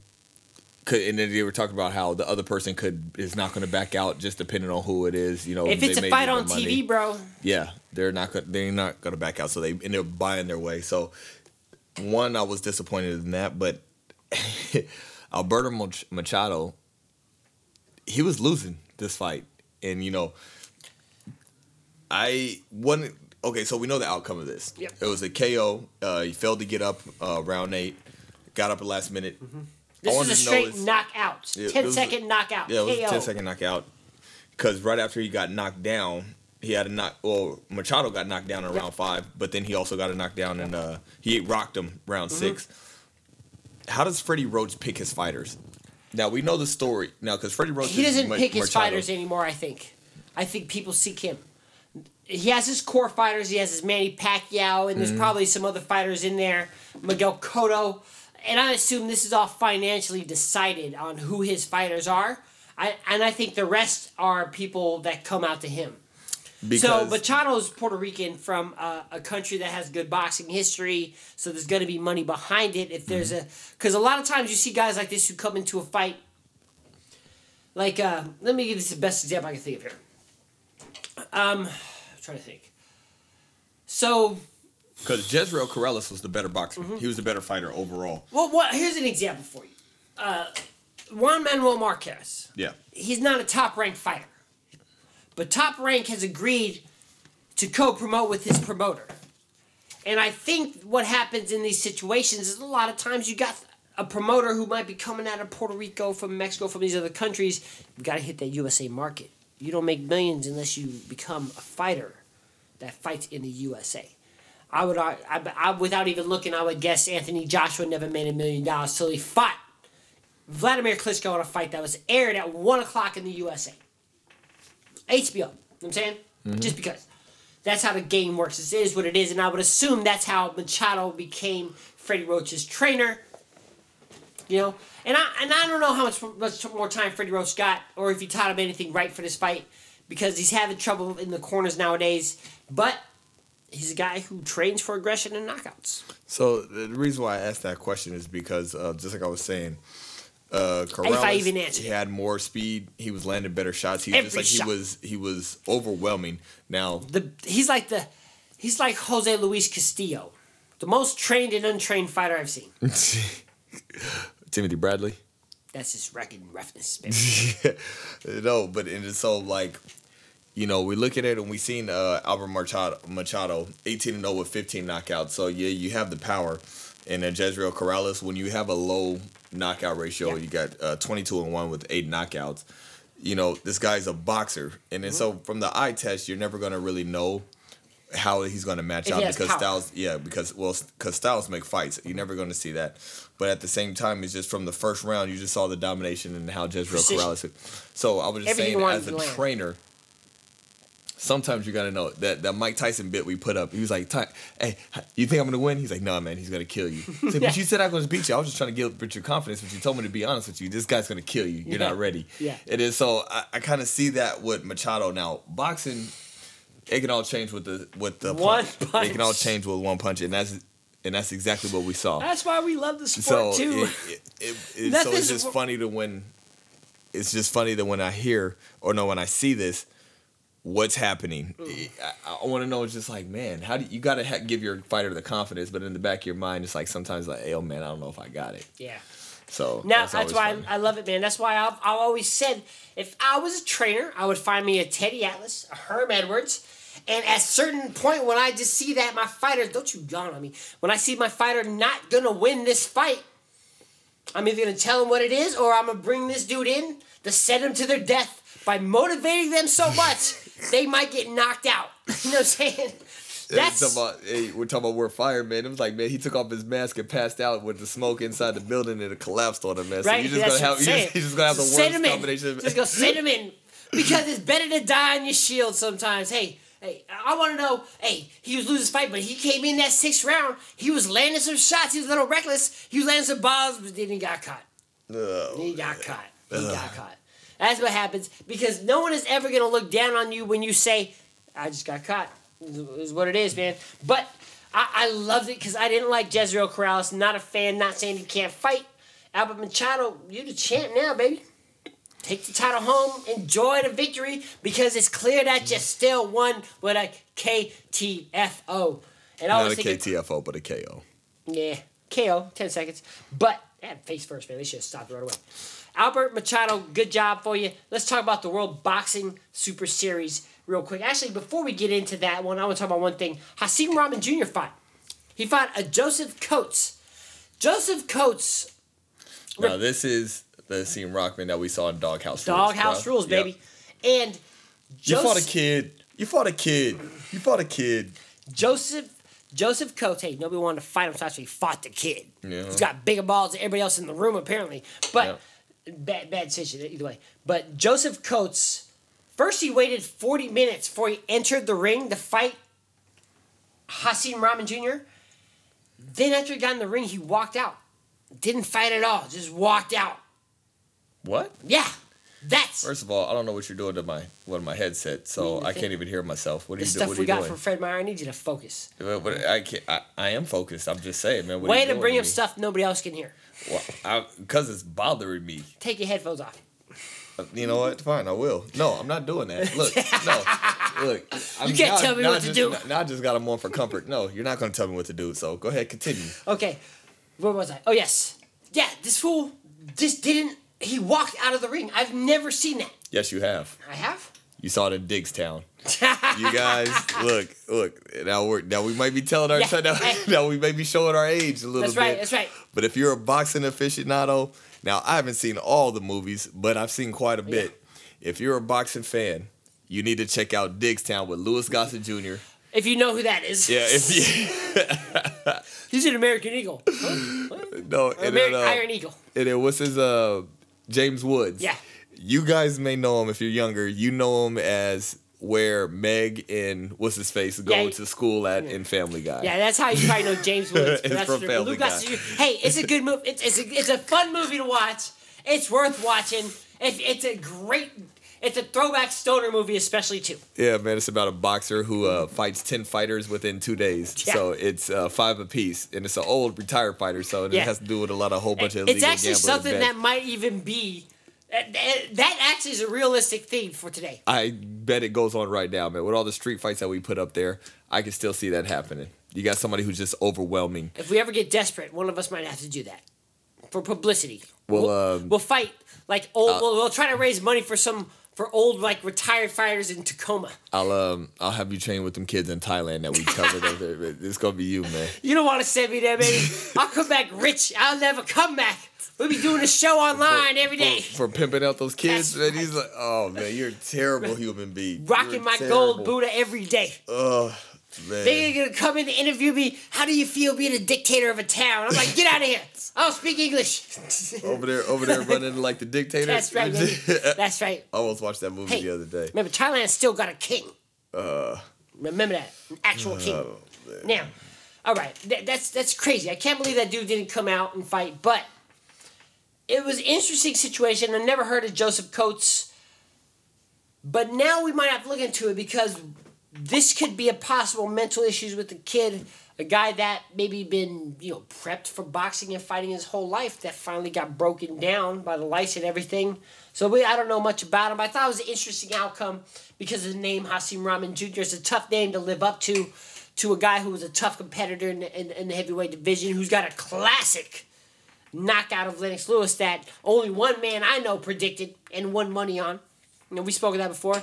could and then they were talking about how the other person could is not going to back out just depending on who it is. You know, If they it's a fight on money. TV, bro, Yeah, they're not gonna they're not gonna back out. So they end they're buying their way. So one, I was disappointed in that, but Alberto Machado, he was losing this fight, and you know, I one okay. So we know the outcome of this. Yep. It was a KO. Uh, he failed to get up uh, round eight. Got up at last minute. I this is a straight knockout. Yeah, it 10 was- second knockout. yeah, it was KO. a 10 second knockout. Because right after he got knocked down, he had a knock. Well, Machado got knocked down in round five, but then he also got a knockdown and uh, he rocked him round Mm-hmm. six. How does Freddie Roach pick his fighters? Now we know the story now because Freddie Roach. He doesn't Ma- pick his Machado. fighters anymore, I think. I think people seek him. He has his core fighters. He has his Manny Pacquiao, and Mm-hmm. there's probably some other fighters in there. Miguel Cotto. And I assume this is all financially decided on who his fighters are. I, and I think the rest are people that come out to him. so Machado is Puerto Rican from uh, a country that has good boxing history, so there's going to be money behind it. If there's Mm-hmm. a, because a lot of times you see guys like this who come into a fight. Like, uh, let me give this the best example I can think of here. Um, I'm trying to think. So, because Jezreel Corrales was the better boxer, Mm-hmm. he was the better fighter overall. well, what? Here's an example for you. Uh, Juan Manuel Marquez. Yeah, he's not a top ranked fighter. But Top Rank has agreed to co promote with his promoter. And I think what happens in these situations is a lot of times you got a promoter who might be coming out of Puerto Rico, from Mexico, from these other countries. You got to hit that USA market. You don't make millions unless you become a fighter that fights in the USA. I would, I, I, I, without even looking, I would guess Anthony Joshua never made a million dollars till he fought Vladimir Klitschko in a fight that was aired at 1 o'clock in the USA. HBO. You know what I'm saying? Mm-hmm. Just because. That's how the game works. This is what it is, and I would assume that's how Machado became Freddie Roach's trainer. You know? And I and I don't know how much, much more time Freddie Roach got, or if he taught him anything right for this fight, because he's having trouble in the corners nowadays. But he's a guy who trains for aggression and knockouts. So the reason why I asked that question is because uh, just like I was saying, uh, Corrales, I even answered he had more speed. He was landing better shots. He was just Every like shot. he was he was overwhelming. Now The he's like the he's like Jose Luis Castillo, the most trained and untrained fighter I've seen. Timothy Bradley. That's his record roughness, no, but and it's so like, you know, we look at it and we seen uh, Albert Machado, Machado, eighteen and zero with fifteen knockouts. So yeah, you have the power. And then Jezreel Corrales, when you have a low knockout ratio, Yeah. you got uh, twenty two and one with eight knockouts. You know, this guy's a boxer, and then so Mm-hmm. from the eye test, you're never gonna really know how he's going to match If out because power. styles yeah because well because styles make fights you're never going to see that but at the same time it's just from the first round you just saw the domination and how Jezreel. Corrales so I was just Everything saying as a land. trainer sometimes you got to know that that Mike Tyson bit we put up he was like "Ty- hey you think I'm to win he's like no man he's to kill you said, but you said I was to beat you I was just trying to get with your confidence but you told me to be honest with you this guy's to kill you you're Yeah. not ready Yeah. it is so I, I kind of see that with Machado now boxing it can all change with the with the One punch. It can all change with one punch, and that's and that's exactly what we saw. That's why we love the so sport too. it, it, it, so it's just funny to when it's just funny that when I hear or no when I see this, what's happening? I, I want to know. It's just like man, how do you, got to ha- give your fighter the confidence, but in the back of your mind, it's like sometimes like, hey, oh man, I don't know if I got it. yeah. So Now that's, that's, why I. I love it, man. That's why I've, I've always said if I was a trainer, I would find me a Teddy Atlas, a Herm Edwards, and at certain point when I just see that my fighter, don't you yawn on me, when I see my fighter not gonna win this fight, I'm either gonna tell him what it is or I'm gonna bring this dude in to send him to their death by motivating them so much they might get knocked out. You know what I'm saying? That's talking about, hey, we're talking about we're fired, man. It was like, man, he took off his mask and passed out with the smoke inside the building and it collapsed on him, man. So right. you just gonna have, you saying. just, you just gonna have the Send worst in. combination. Just go send him in because it's better to die on your shield sometimes. Hey, Hey, I want to know. Hey, he was losing his fight, but he came in that sixth round. He was landing some shots. He was a little reckless. He was landing some balls, but then he got caught. Oh, He got caught. He got caught. That's what happens because no one is ever gonna look down on you when you say, "I just got caught." Is what it is, man. But I, I loved it because I didn't like Jezreel Corrales. Not a fan. Not saying he can't fight. Albert Machado, you're the champ now, baby. Take the title home. Enjoy the victory because it's clear that you still won with a KTFO. And I Not was a thinking, KTFO, but a KO. yeah, KO, 10 seconds. But, yeah, face first, man. They should have stopped right away. Albert Machado, good job for you. Let's talk about the World Boxing Super Series real quick. Actually, before we get into that one, I want to talk about one thing. Hasim Rahman Jr. fought. He fought a Joseph Coates. Joseph Coates, Now this is the scene Rockman that we saw in Doghouse. Rules. Doghouse. Rules, Yep. baby. And You fought a kid. You fought a kid. You fought a kid. Joseph Joseph Coates, nobody wanted to fight him, so he fought the kid. Yeah. He's got bigger balls than everybody else in the room, apparently. But bad bad decision either way. But Joseph Coates, first he waited 40 minutes before he entered the ring to fight Hasim Rahman Jr. Then after he got in the ring, he walked out. Didn't fight at all, just walked out. What? Yeah, that's First of all, I don't know what you're doing to my one of my headset, so I can't even hear myself. What are the you stuff doing? What are we you got doing? from Fred Meyer. I need you to focus. But- but I can't. I, I am focused. I'm just saying, man. What are Way you to doing bring up me? stuff nobody else can hear. Well, because it's bothering me. Take your headphones off. Uh, you know what? Fine, I will. No, I'm not doing that. Look, no, look. I'm You can't now- tell me now what to just- do. Now I just got them on for comfort. No, you're not going to tell me what to do. So go ahead, continue. Okay, where was I? Oh yes, yeah. This fool just didn't. He walked out of the ring. I've never seen that. Yes, you have. I have. You saw it in Diggstown. You guys, look, look. Now we're now we might be telling our Yeah. now, now we may be showing our age a little That's bit. That's right. That's right. But if you're a boxing aficionado, now I haven't seen all the movies, but I've seen quite a bit. If you're a boxing fan, you need to check out Diggstown with Louis Gossett Jr. If you know who that is. Yeah, if you He's an American Eagle. What? no, and then, American uh, Iron Eagle. and then what's his uh James Woods. Yeah. You guys may know him if you're younger. You know him as where Meg and what's his face go Yeah, to school at in Family Guy. Yeah, that's how you probably know James Woods. It's from. Family Luke Guy. Hey, it's a good movie. It's, it's, a, it's a fun movie to watch. It's worth watching. It's, it's a great. It's a throwback stoner movie, especially too. Yeah, man, it's about a boxer who uh, fights ten fighters within two days. Yeah. So it's uh, five apiece, and it's an old retired fighter, so it Yeah. has to do with a lot of whole bunch of It's actually something that might even be. That, actually is a realistic theme for today. I bet it goes on right now, man. With all the street fights that we put up there, I can still see that happening. You got somebody who's just overwhelming. If we ever get desperate, one of us might have to do that for publicity. Well, we'll, um, we'll fight like old. uh, we'll, we'll try to raise money for some for old like retired fighters in Tacoma. I'll um I'll have you train with them kids in Thailand that we covered over there. It's gonna be you, man. You don't want to send me there, baby. I'll come back rich. I'll never come back. We'll be doing a show online every day. For, for pimping out those kids, That's man. He's like, oh man, you're a terrible human being. Rocking my terrible. gold Buddha every day. Oh man. They're gonna come in to interview me. How do you feel being a dictator of a town? I'm like, get out of here. I don't speak English. over there, over there, running like the dictator. That's right, baby. That's right. I almost watched that movie Hey. the other day. Remember, Thailand still got a king. Uh, Remember that, an actual king. oh, man. Now, all right, th- that's that's crazy. I can't believe that dude didn't come out and fight, but it was an interesting situation. I never heard of Joseph Coates, but now we might have to look into it because this could be a possible mental issues with the kid, a guy that maybe been you know prepped for boxing and fighting his whole life that finally got broken down by the lights and everything. So we I don't know much about him. I thought it was an interesting outcome because of the name Hasim Rahman Jr. is a tough name to live up to, to a guy who was a tough competitor in the, in, in the heavyweight division who's got a classic knockout of Lennox Lewis that only one man I know predicted and won money on. You know, we spoke of that before,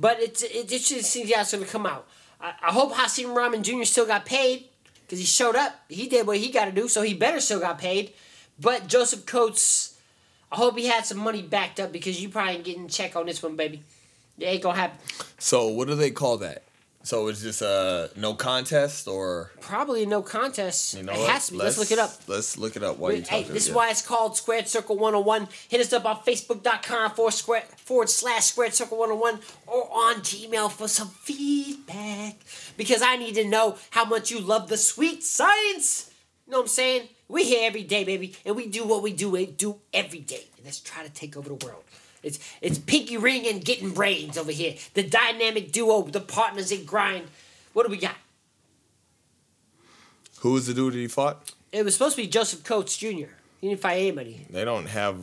but it's it's interesting just seems how it's going to come out. I, I hope Hasim Rahman Jr. still got paid because he showed up. He did what he got to do, so he better still got paid. But Joseph Coates, I hope he had some money backed up because you probably ain't getting check on this one, baby. It ain't gonna happen. So what do they call that? So it's just a no contest, or Probably no contest. you know it what? has to be. Let's, look it up. Let's look it up while you Hey, this is why it's called Squared Circle 101. Hit us up on Facebook.com forward, square, forward slash Squared Circle 101 or on Gmail for some feedback. Because I need to know how much you love the sweet science. You know what I'm saying? We here every day, baby, and we do what we do, we do every day. And let's try to take over the world. It's it's pinky ring and getting brains over here. The dynamic duo, the partners in grind. What do we got? Who was the dude that he fought? It was supposed to be Joseph Coates Jr. He didn't fight anybody. They don't have.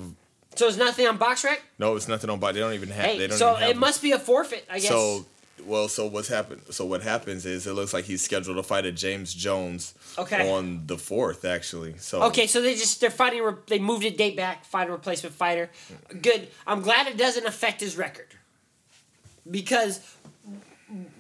So there's nothing on BoxRec? No, it's nothing on. Box. they don't even have. they Hey, don't so even have it must be a forfeit, I guess. So, well, so what's happened? So what happens is it looks like he's scheduled to fight at James Jones. Okay. On the fourth, actually. So. okay, so they just they're fighting. re- They moved a date back. Find a replacement fighter. Good. I'm glad it doesn't affect his record because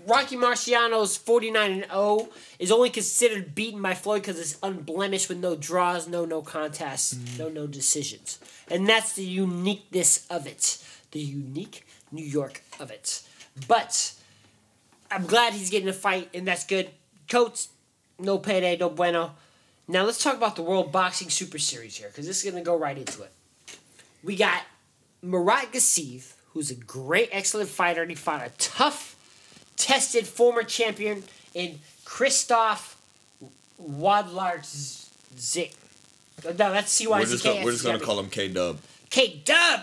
Rocky Marciano's 49 and 0 is only considered beaten by Floyd because it's unblemished with no draws, no no contests, no no decisions, and that's the uniqueness of it. The unique New York of it. But I'm glad he's getting a fight, and that's good. Coates, no payday, no bueno. Now let's talk about the World Boxing Super Series here, because this is gonna go right into it. We got Murat Gassiev, who's a great, excellent fighter, and he fought a tough, tested former champion in Christoph Wlodarczyk. No, that's C Y We're Z just K. we're just gonna call him K Dub K Dub.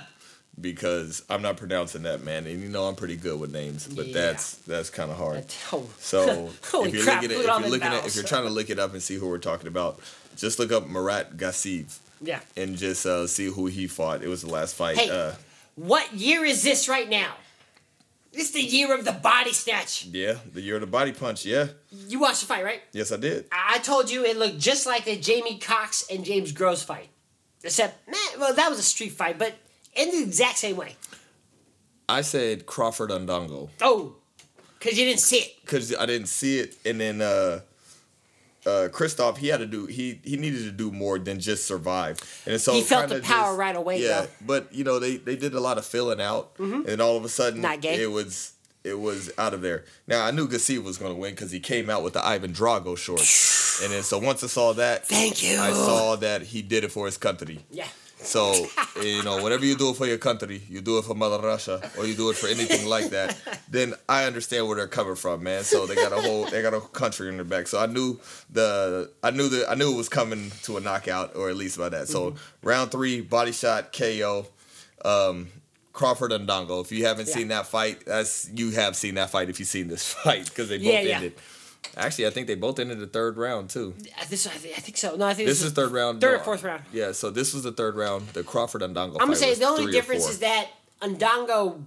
Because I'm not pronouncing that man, and you know I'm pretty good with names, but Yeah. that's that's kind of hard. Oh. So if you're crap! looking at if you're looking at if you're trying to look it up and see who we're talking about, just look up Murat Gassiev. yeah. and just uh, see who he fought. It was the last fight. Hey. Uh, What year is this right now? This is the year of the body snatch. yeah, the year of the body punch. Yeah, You watched the fight, right? yes, I did. I I told you it looked just like the Jamie Cox and James Gross fight. Except, man, well, that was a street fight, but in the exact same way. I said Crawford Indongo Oh, because you didn't see it. because I didn't see it, and then uh, uh, Christoph he had to do he he needed to do more than just survive, and so He felt the power right away, Yeah, though. but you know they they did a lot of filling out, and all of a sudden Not gay. it was. It was out of there. Now I knew Gassiev was going to win because he came out with the Ivan Drago shorts, and then so once I saw that, Thank you. I saw that he did it for his country. Yeah. So, you know, whatever you do it for your country, you do it for Mother Russia, or you do it for anything like that, then I understand where they're coming from, man. So they got a whole, they got a country in their back. So I knew the, I knew the, I knew it was coming to a knockout, or at least by that. So round three, body shot, KO, um, Crawford and Indongo. If you haven't Yeah. seen that fight, that's you have seen that fight if you've seen this fight because they both Yeah, yeah. Actually, I think they both ended the third round too. I- This, I, thi- I think so. No, I think This this, is third round. third or fourth round. Yeah, so this was the third round. The Crawford and Indongo. I'm gonna say the only difference is that Indongo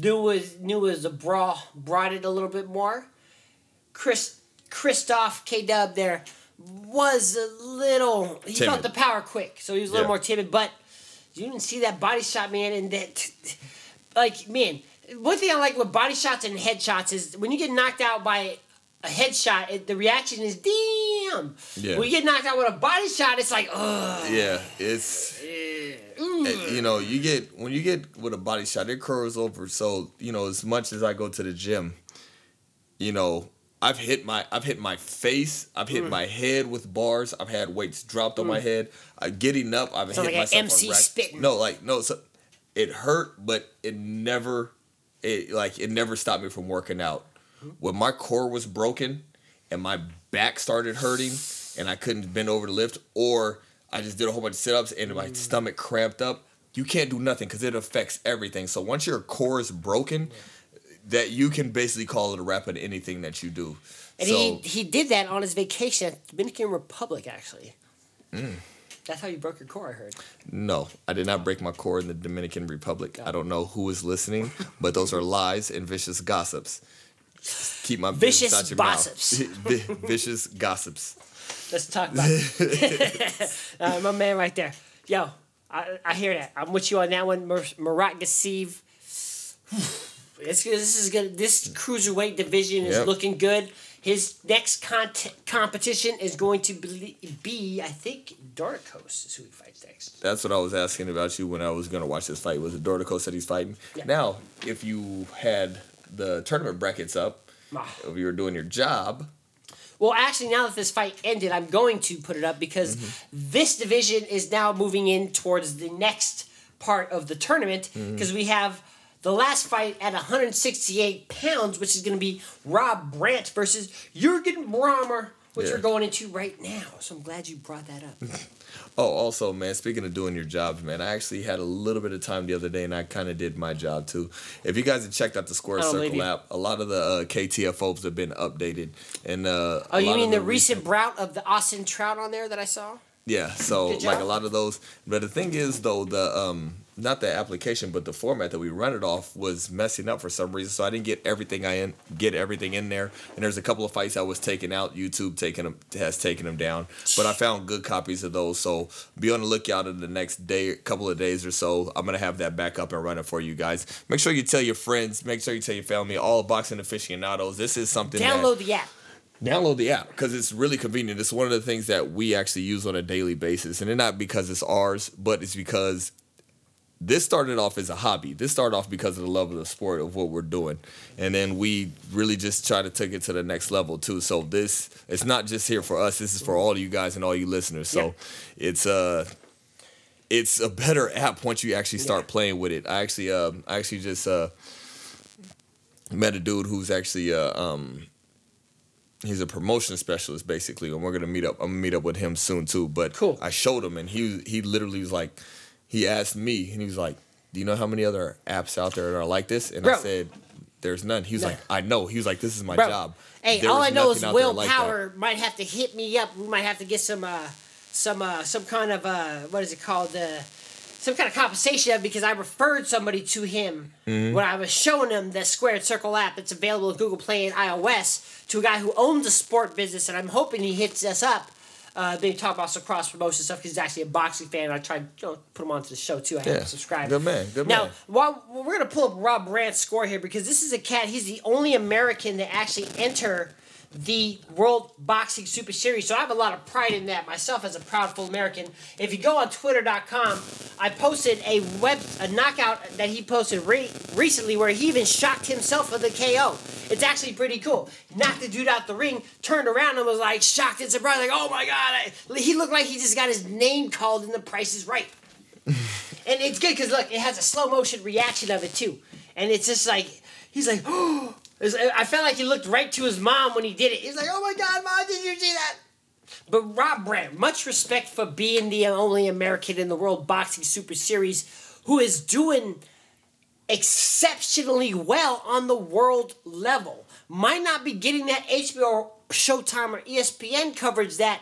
knew was knew was a brawl, brought it a little bit more. Chris Christoph K Dub there was a little he felt the power quick, so he was a little Yeah. more timid. But you didn't see that body shot, man, and that like man. One thing I like with body shots and headshots is when you get knocked out by a headshot, it, the reaction is damn. Yeah. When you get knocked out with a body shot, it's like ugh. Yeah, it's eh, you know you get when you get with a body shot, it curls over. So you know as much as I go to the gym, you know I've hit my I've hit my face, I've Mm. hit my head with bars, I've had weights dropped on my head. I getting up, I've Sounds hit like an myself. on rack- spitting. No, like no, so it hurt, but it never, it like it never stopped me from working out. When my core was broken and my back started hurting and I couldn't bend over to lift, or I just did a whole bunch of sit ups and my stomach cramped up, you can't do nothing because it affects everything. So once your core is broken, that you can basically call it a wrap on anything that you do. And so he he did that on his vacation at Dominican Republic, actually. Mm. That's how you broke your core, I heard. no, I did not break my core in the Dominican Republic. I don't know who is listening, but those are lies and vicious gossips. Keep my Vicious gossips. Vicious gossips. Let's talk about it. uh, my man right there. Yo, I, I hear that. I'm with you on that one. Mur- Murat Gassiev. This, this is good. This cruiserweight division is Yep. looking good. His next cont- competition is going to be, be, I think, Dorticos is who he fights next. That's what I was asking about you when I was gonna watch this fight. Was it Dortico said he's fighting? Yeah. Now, if you had the tournament brackets up, Ah. if you were doing your job. Well, actually, now that this fight ended, I'm going to put it up because this division is now moving in towards the next part of the tournament because we have the last fight at 168 pounds, which is going to be Rob Brandt versus Jurgen Brahmer, which Yeah. we're going into right now. So I'm glad you brought that up. Oh, also, man, speaking of doing your jobs, man, I actually had a little bit of time the other day, and I kind of did my job too. If you guys have checked out the Square believe Circle app, a lot of the uh, KTFOs have been updated, and uh, Oh, you mean of the recent bout of the Austin Trout on there that I saw? Yeah, so like a lot of those. But the thing is, though, the um, not the application, but the format that we run it off was messing up for some reason. So I didn't get everything I in, get everything in there. And there's a couple of fights I was taking out. YouTube taking them has taken them down, but I found good copies of those. So be on the lookout in the next day, couple of days or so. I'm gonna have that back up and running for you guys. Make sure you tell your friends. Make sure you tell your family. All boxing aficionados. This is something. that- Download the app. download the app because it's really convenient. It's one of the things that we actually use on a daily basis, and it's not because it's ours, but it's because this started off as a hobby. This started off because of the love of the sport of what we're doing, and then we really just try to take it to the next level too. So this it's not just here for us. This is for all of you guys and all you listeners. So it's uh it's a better app once you actually start Yeah. playing with it. I actually uh, I actually just uh met a dude who's actually uh, um he's a promotion specialist basically, and we're gonna meet up. I'm gonna meet up with him soon too. But Cool. I showed him, and he he literally was like, he asked me, and he was like, "Do you know how many other apps out there that are like this?" And I said, "There's none." He was No. like, "I know." He was like, "This is my Bro, job." Hey, There all I know is out Will like might have to hit me up. We might have to get some uh some uh some kind of uh what is it called uh some kind of compensation because I referred somebody to him Mm-hmm. when I was showing him the Squared Circle app. that's available in Google Play and iOS to a guy who owns a sport business, and I'm hoping he hits us up. Uh, they talk about some cross promotion stuff because he's actually a boxing fan. I tried you know, put him onto the show too. I Yeah. haven't subscribed. Good man, good now, man. while we're gonna pull up Rob Brandt's score here because this is a cat. He's the only American to actually enter the World Boxing Super Series. So I have a lot of pride in that myself as a proud full American. If you go on Twitter.com, I posted a web a knockout that he posted re- recently where he even shocked himself with a KO. It's actually pretty cool. Knocked the dude out the ring, turned around and was like shocked and surprised, like, "Oh my god!" I, he looked like he just got his name called in The Price is Right. And it's good because look, it has a slow motion reaction of it too, and it's just like he's like, oh, oh. I felt like he looked right to his mom when he did it. He's like, oh my god, mom, did you see that? But Rob Brandt, much respect for being the only American in the World Boxing Super Series who is doing exceptionally well on the world level. Might not be getting that HBO, Showtime, or ESPN coverage that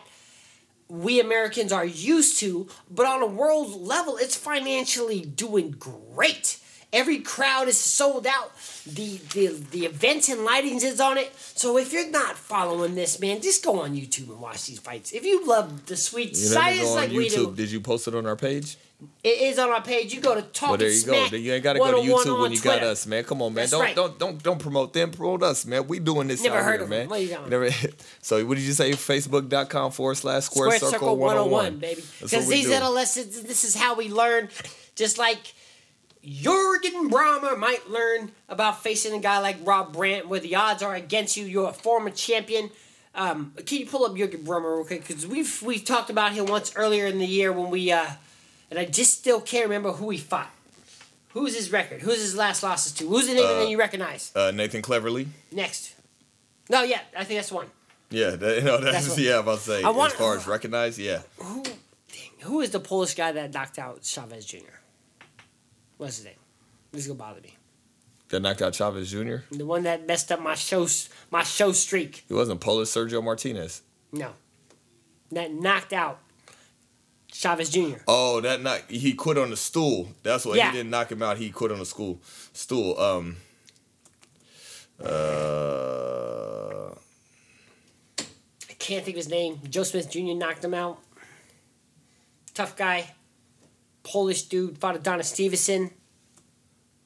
we Americans are used to, but on a world level, it's financially doing great. Every crowd is sold out. The the the events and lightings is on it. So if you're not following this, man, just go on YouTube and watch these fights. If you love the sweet You science go on like we do, YouTube. Did you post it on our page? it is on our page. You go to Talking Well, there you go. You ain't gotta go to oh YouTube when you got us, man. Come on, man. That's don't right. don't don't don't promote them. Promote us, man. We doing this Never out heard here, of man. them. What are you doing? Never. So what did you say? Facebook.com forward slash Square, Square Circle, Circle 101. 101, baby. That's Because what we these do. adolescents, this is how we learn. Just like Jurgen Brahmer might learn about facing a guy like Rob Brandt, where the odds are against you. You're a former champion. Um, can you pull up Jurgen Brahmer real quick? Because we've we talked about him once earlier in the year when we, uh, and I just still can't remember who he fought. Who's his record? Who's his last losses to? Who's the name that you recognize? Uh, Nathan Cleverly. Next. No, yeah, I think that's one. Yeah, that, no, that's, That's yeah. I'm about to say I want- as far as recognized, yeah. Who, dang, who is the Polish guy that knocked out Chavez Jr.? What's his name? This is gonna bother me. That knocked out Chavez Jr. The one that messed up my show, my show streak. He wasn't Polish Sergio Martinez. No, that knocked out Chavez Jr. Oh, that knock. He quit on the stool. That's what Yeah. he didn't knock him out. He quit on the school stool. Um. Uh. I can't think of his name. Joe Smith Jr. knocked him out. Tough guy. Polish dude fought Adonis Stevenson.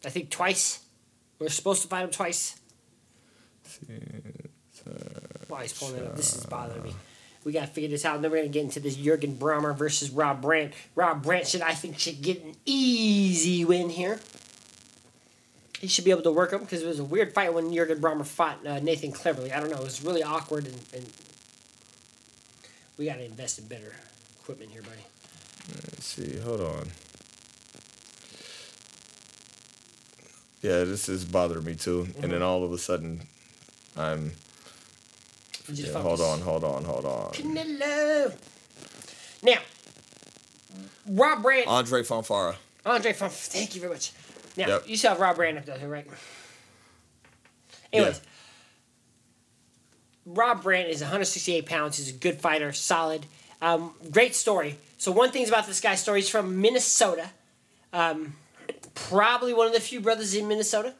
I think twice. We are supposed to fight him twice. Why he's pulling it up? This is bothering me. We gotta figure this out, and then we're gonna get into this Jurgen Brahmer versus Rob Brandt. Rob Brandt should, I think, should get an easy win here. he should be able to work him because it was a weird fight when Jurgen Brahmer fought uh, Nathan Cleverly. I don't know. It was really awkward and, and we got to invest in better equipment here, buddy. Let's see. Hold on. Yeah, this is bothering me too. And Mm-hmm. then all of a sudden, I'm. Just Yeah, hold on, hold on, hold on. Canelo. Now, Rob Brandt, Andre Fonfara. Andre from. Thank you very much. Now Yep. you saw Rob Brandt up there, right? Anyways, Yeah. Rob Brandt is 168 pounds. He's a good fighter, solid. Um, great story. So one thing's about this guy's story. He's from Minnesota. Um, probably one of the few brothers in Minnesota.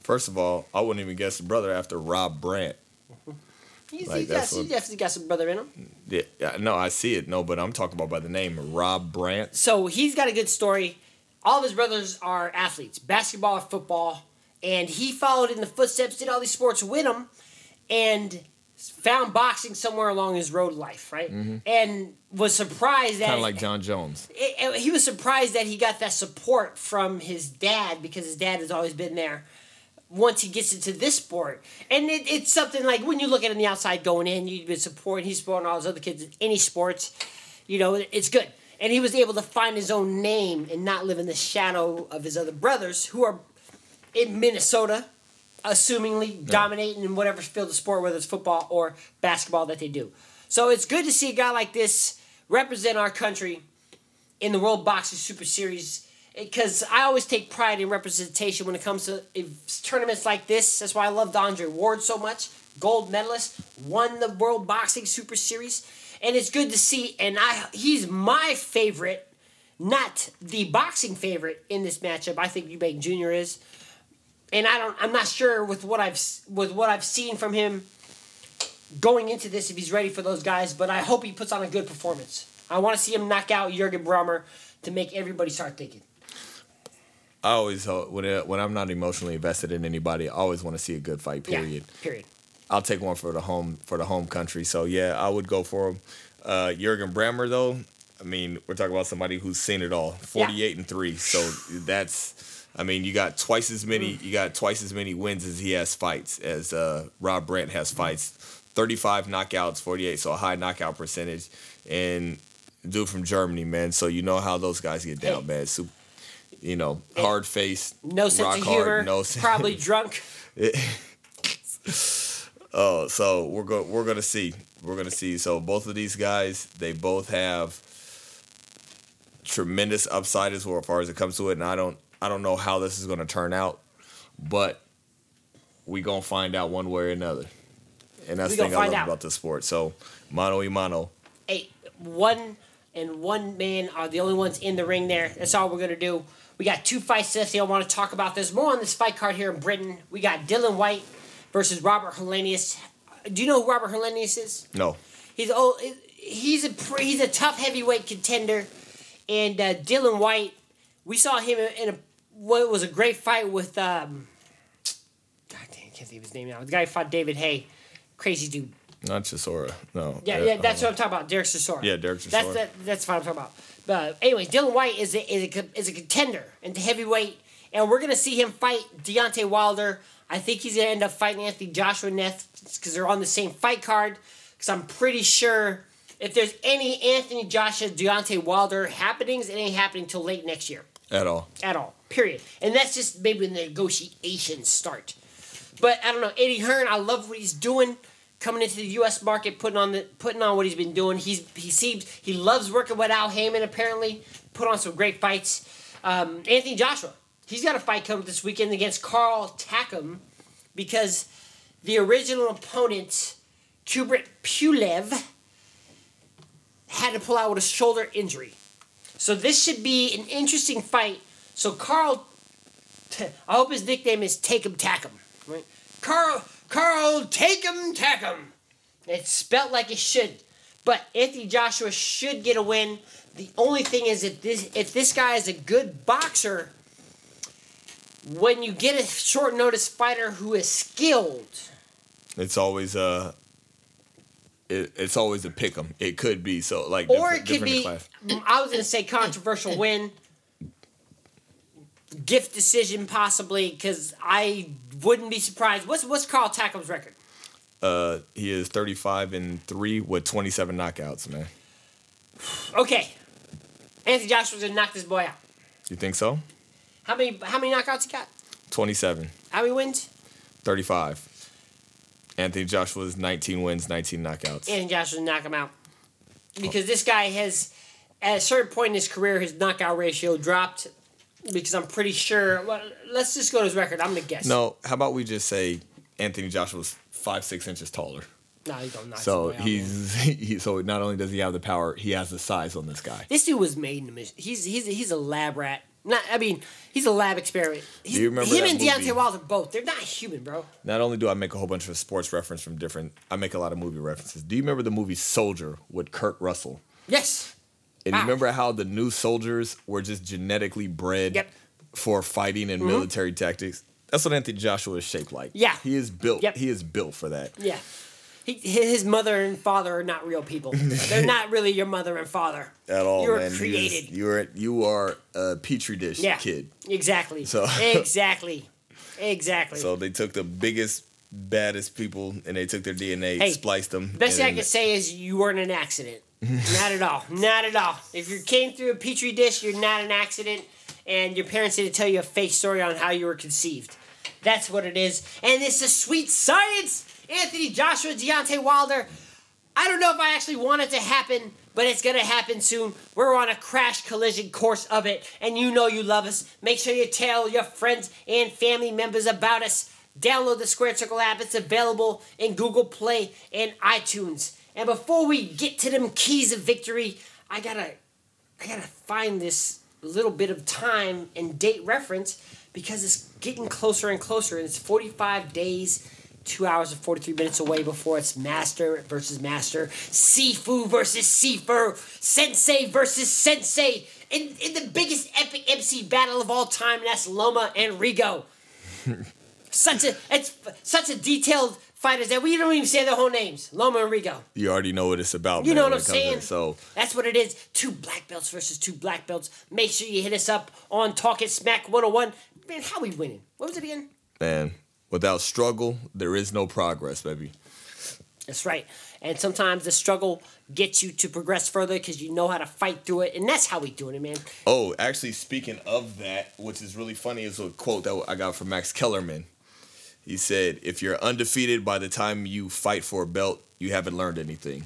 First of all, I wouldn't even guess a brother after Rob Brandt. He's, Like, he's, got, he's definitely got some brother in him. Yeah, yeah, no, I see it. No, but I'm talking about by the name Rob Brandt. So he's got a good story. All of his brothers are athletes, basketball or football, and he followed in the footsteps, did all these sports with him, and found boxing somewhere along his road life, right? Mm-hmm. And was surprised that Kind of like John Jones. it- it- he was surprised that he got that support from his dad because his dad has always been there once he gets into this sport. And it, it's something like when you look at it on the outside going in, you've been supporting, he's supporting all those other kids in any sports, you know, it's good. And he was able to find his own name and not live in the shadow of his other brothers who are in Minnesota, assumingly dominating in whatever field of sport, whether it's football or basketball that they do. So it's good to see a guy like this represent our country in the World Boxing Super Series eh, because I always take pride in representation when it comes to tournaments like this. That's why I loved Andre Ward so much. Gold medalist, won the World Boxing Super Series, and it's good to see. And I, he's my favorite, not the boxing favorite in this matchup. I think Eubank Jr. is, and I don't. I'm not sure with what I've with what I've seen from him going into this if he's ready for those guys. But I hope he puts on a good performance. I want to see him knock out Jurgen Brahmer to make everybody start thinking. I always hope when it, when I'm not emotionally invested in anybody, I always want to see a good fight. Period. Yeah, period. I'll take one for the home for the home country. So yeah, I would go for him. Uh, Jurgen Brahmer though, I mean, we're talking about somebody who's seen it all. Forty-eight and three. So that's, I mean, you got twice as many. You got twice as many wins as he has fights. As uh, Rob Brandt has fights. Thirty-five knockouts, forty-eight. So a high knockout percentage. And dude from Germany, man. So you know how those guys get down, Hey. man. Super, you know, hard face, No sense rock of hard, no sen- probably drunk. Oh, so we're go we're gonna see. We're gonna see. So both of these guys, they both have tremendous upside as well, as far as it comes to it. And I don't I don't know how this is gonna turn out, but we gonna find out one way or another. And that's We the thing I love out. about this sport. So mano y mano. Hey, one and one man are the only ones in the ring there. That's all we're gonna do. We got two fights today. I want to talk about. this more on this fight card here in Britain. We got Dillian Whyte versus Robert Helenius. Do you know who Robert Helenius is? No. He's old. He's a he's a tough heavyweight contender, and uh, Dillian Whyte. We saw him in a what was a great fight with um. God damn, I can't think of his name now. The guy who fought David Haye, crazy dude. Not Chisora. No. Yeah, Uh, yeah, that's uh, what I'm talking about. Derek Chisora. Yeah, Derek That's that, that's what I'm talking about. But anyways, Dillian Whyte is a, is a is a contender into heavyweight, and we're gonna see him fight Deontay Wilder. I think he's gonna end up fighting Anthony Joshua next because they're on the same fight card. Because I'm pretty sure if there's any Anthony Joshua Deontay Wilder happenings, it ain't happening till late next year at all. at all. Period. And that's just maybe when the negotiations start. But I don't know, Eddie Hearn, I love what he's doing. Coming into the U.S. market, putting on the putting on what he's been doing. He's he seems he loves working with Al Haymon. Apparently, put on some great fights. Um, Anthony Joshua, he's got a fight coming this weekend against Carl Takam, because the original opponent, Kubrat Pulev, had to pull out with a shoulder injury. So this should be an interesting fight. So Carl, I hope his nickname is Take 'em Tack 'em. Right? Carl, Carl Take 'em Tack 'em. It's spelt like it should. But Anthony Joshua should get a win. The only thing is if this if this guy is a good boxer, when you get a short notice fighter who is skilled, It's always uh it, it's always a pick 'em. It could be so like or it could be class. I was gonna say controversial win. gift decision possibly because I wouldn't be surprised. What's what's Carl Takam's record? Uh, he is 35 and three with 27 knockouts, man. Okay, Anthony Joshua's gonna knock this boy out. You think so? How many how many knockouts he got? 27, How many wins? 35. Anthony Joshua's 19 wins, 19 knockouts. Anthony Joshua knock him out because this guy has at a certain point in his career his knockout ratio dropped because I'm pretty sure. Well, let's just go to his record. I'm gonna guess. No, how about we just say Anthony Joshua's five six inches taller. no, he's gonna knock So out, he's he, so not only does he have the power, he has the size on this guy. This dude was made in a mission. He's he's he's a lab rat. Not I mean he's a lab experiment. He's, you remember him and Deontay movie? Wilder both? They're not human, bro. Not only do I make a whole bunch of sports reference from different, I make a lot of movie references. Do you remember the movie Soldier with Kurt Russell? Yes. And you remember how the new soldiers were just genetically bred Yep. Mm-hmm. for fighting and military tactics? That's what Anthony Joshua is shaped like. Yeah. He is built. Yep. He is built for that. Yeah. He, his mother and father are not real people. They're not really your mother and father. At all, You were man. Created. you are you are a petri dish Yeah. kid. Exactly. So- exactly. Exactly. So they took the biggest, baddest people and they took their DNA, Hey, spliced them. Best thing I can say is you weren't an accident. not at all. Not at all. If you came through a petri dish, you're not an accident, and your parents didn't tell you a fake story on how you were conceived. That's what it is. And it's a sweet science. Anthony Joshua, Deontay Wilder. I don't know if I actually want it to happen, but it's gonna happen soon. We're on a crash collision course of it, and you know you love us. Make sure you tell your friends and family members about us. Download the Square Circle app. It's available in Google Play and iTunes. And before we get to them keys of victory, I gotta I gotta find this little bit of time and date reference because it's getting closer and closer, and it's 45 days, two hours and 43 minutes away before it's Master versus Master, Sifu versus Sifu, Sensei versus Sensei, in, in the biggest epic MC battle of all time, and that's Loma and Rigo. such a it's such a detailed fighters that we don't even say their whole names. Loma and Rigo. You already know what it's about. You man, know what I'm saying? So That's what it is. Two black belts versus two black belts. Make sure you hit us up on Talking Smack 101. Man, how we winning? What was it again? man, without struggle, there is no progress, baby. That's right. And sometimes the struggle gets you to progress further because you know how to fight through it. And that's how we doing it, man. Oh, actually, speaking of that, which is really funny, is a quote that I got from Max Kellerman. He said, "If you're undefeated by the time you fight for a belt, you haven't learned anything."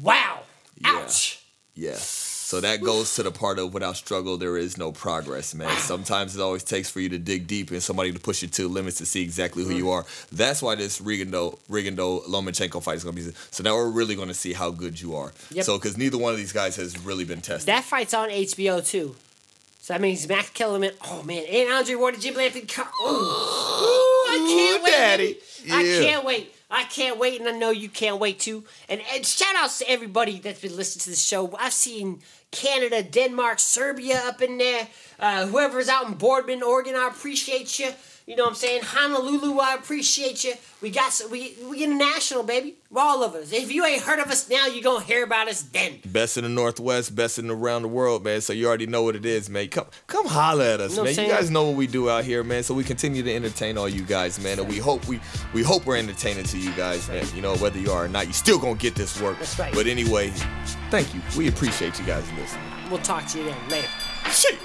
Wow. Yeah. Ouch. Yes. So that goes to the part of without struggle, there is no progress, man. Sometimes it always takes for you to dig deep and somebody to push you to the limits to see exactly who you are. That's why this Rigondeaux Rigondeaux Lomachenko fight is going to be. So now we're really going to see how good you are. Yep. So because neither one of these guys has really been tested. That fight's on HBO too. So that means Max Kellerman. Oh man, and Andre Ward and Jim Ooh, Ooh, I can't Ooh, wait, daddy. baby. I can't wait. I can't wait, and I know you can't wait too. And, and shout outs to everybody that's been listening to the show. I've seen Canada, Denmark, Serbia up in there. Uh, whoever's out in Boardman, Oregon, I appreciate you. You know what I'm saying? Honolulu, I appreciate you. We got some, we we international, baby. We're All of us. If you ain't heard of us now, you're gonna hear about us then. Best in the Northwest, best in around the world, man. So you already know what it is, man. Come come holler at us, Know man. You guys know what we do out here, man. So we continue to entertain all you guys, man. And we hope we we hope we're entertaining to you guys, man. You know, whether you are or not, you still gonna get this work. That's right. But anyway, thank you. We appreciate you guys listening. We'll talk to you then later. Shit.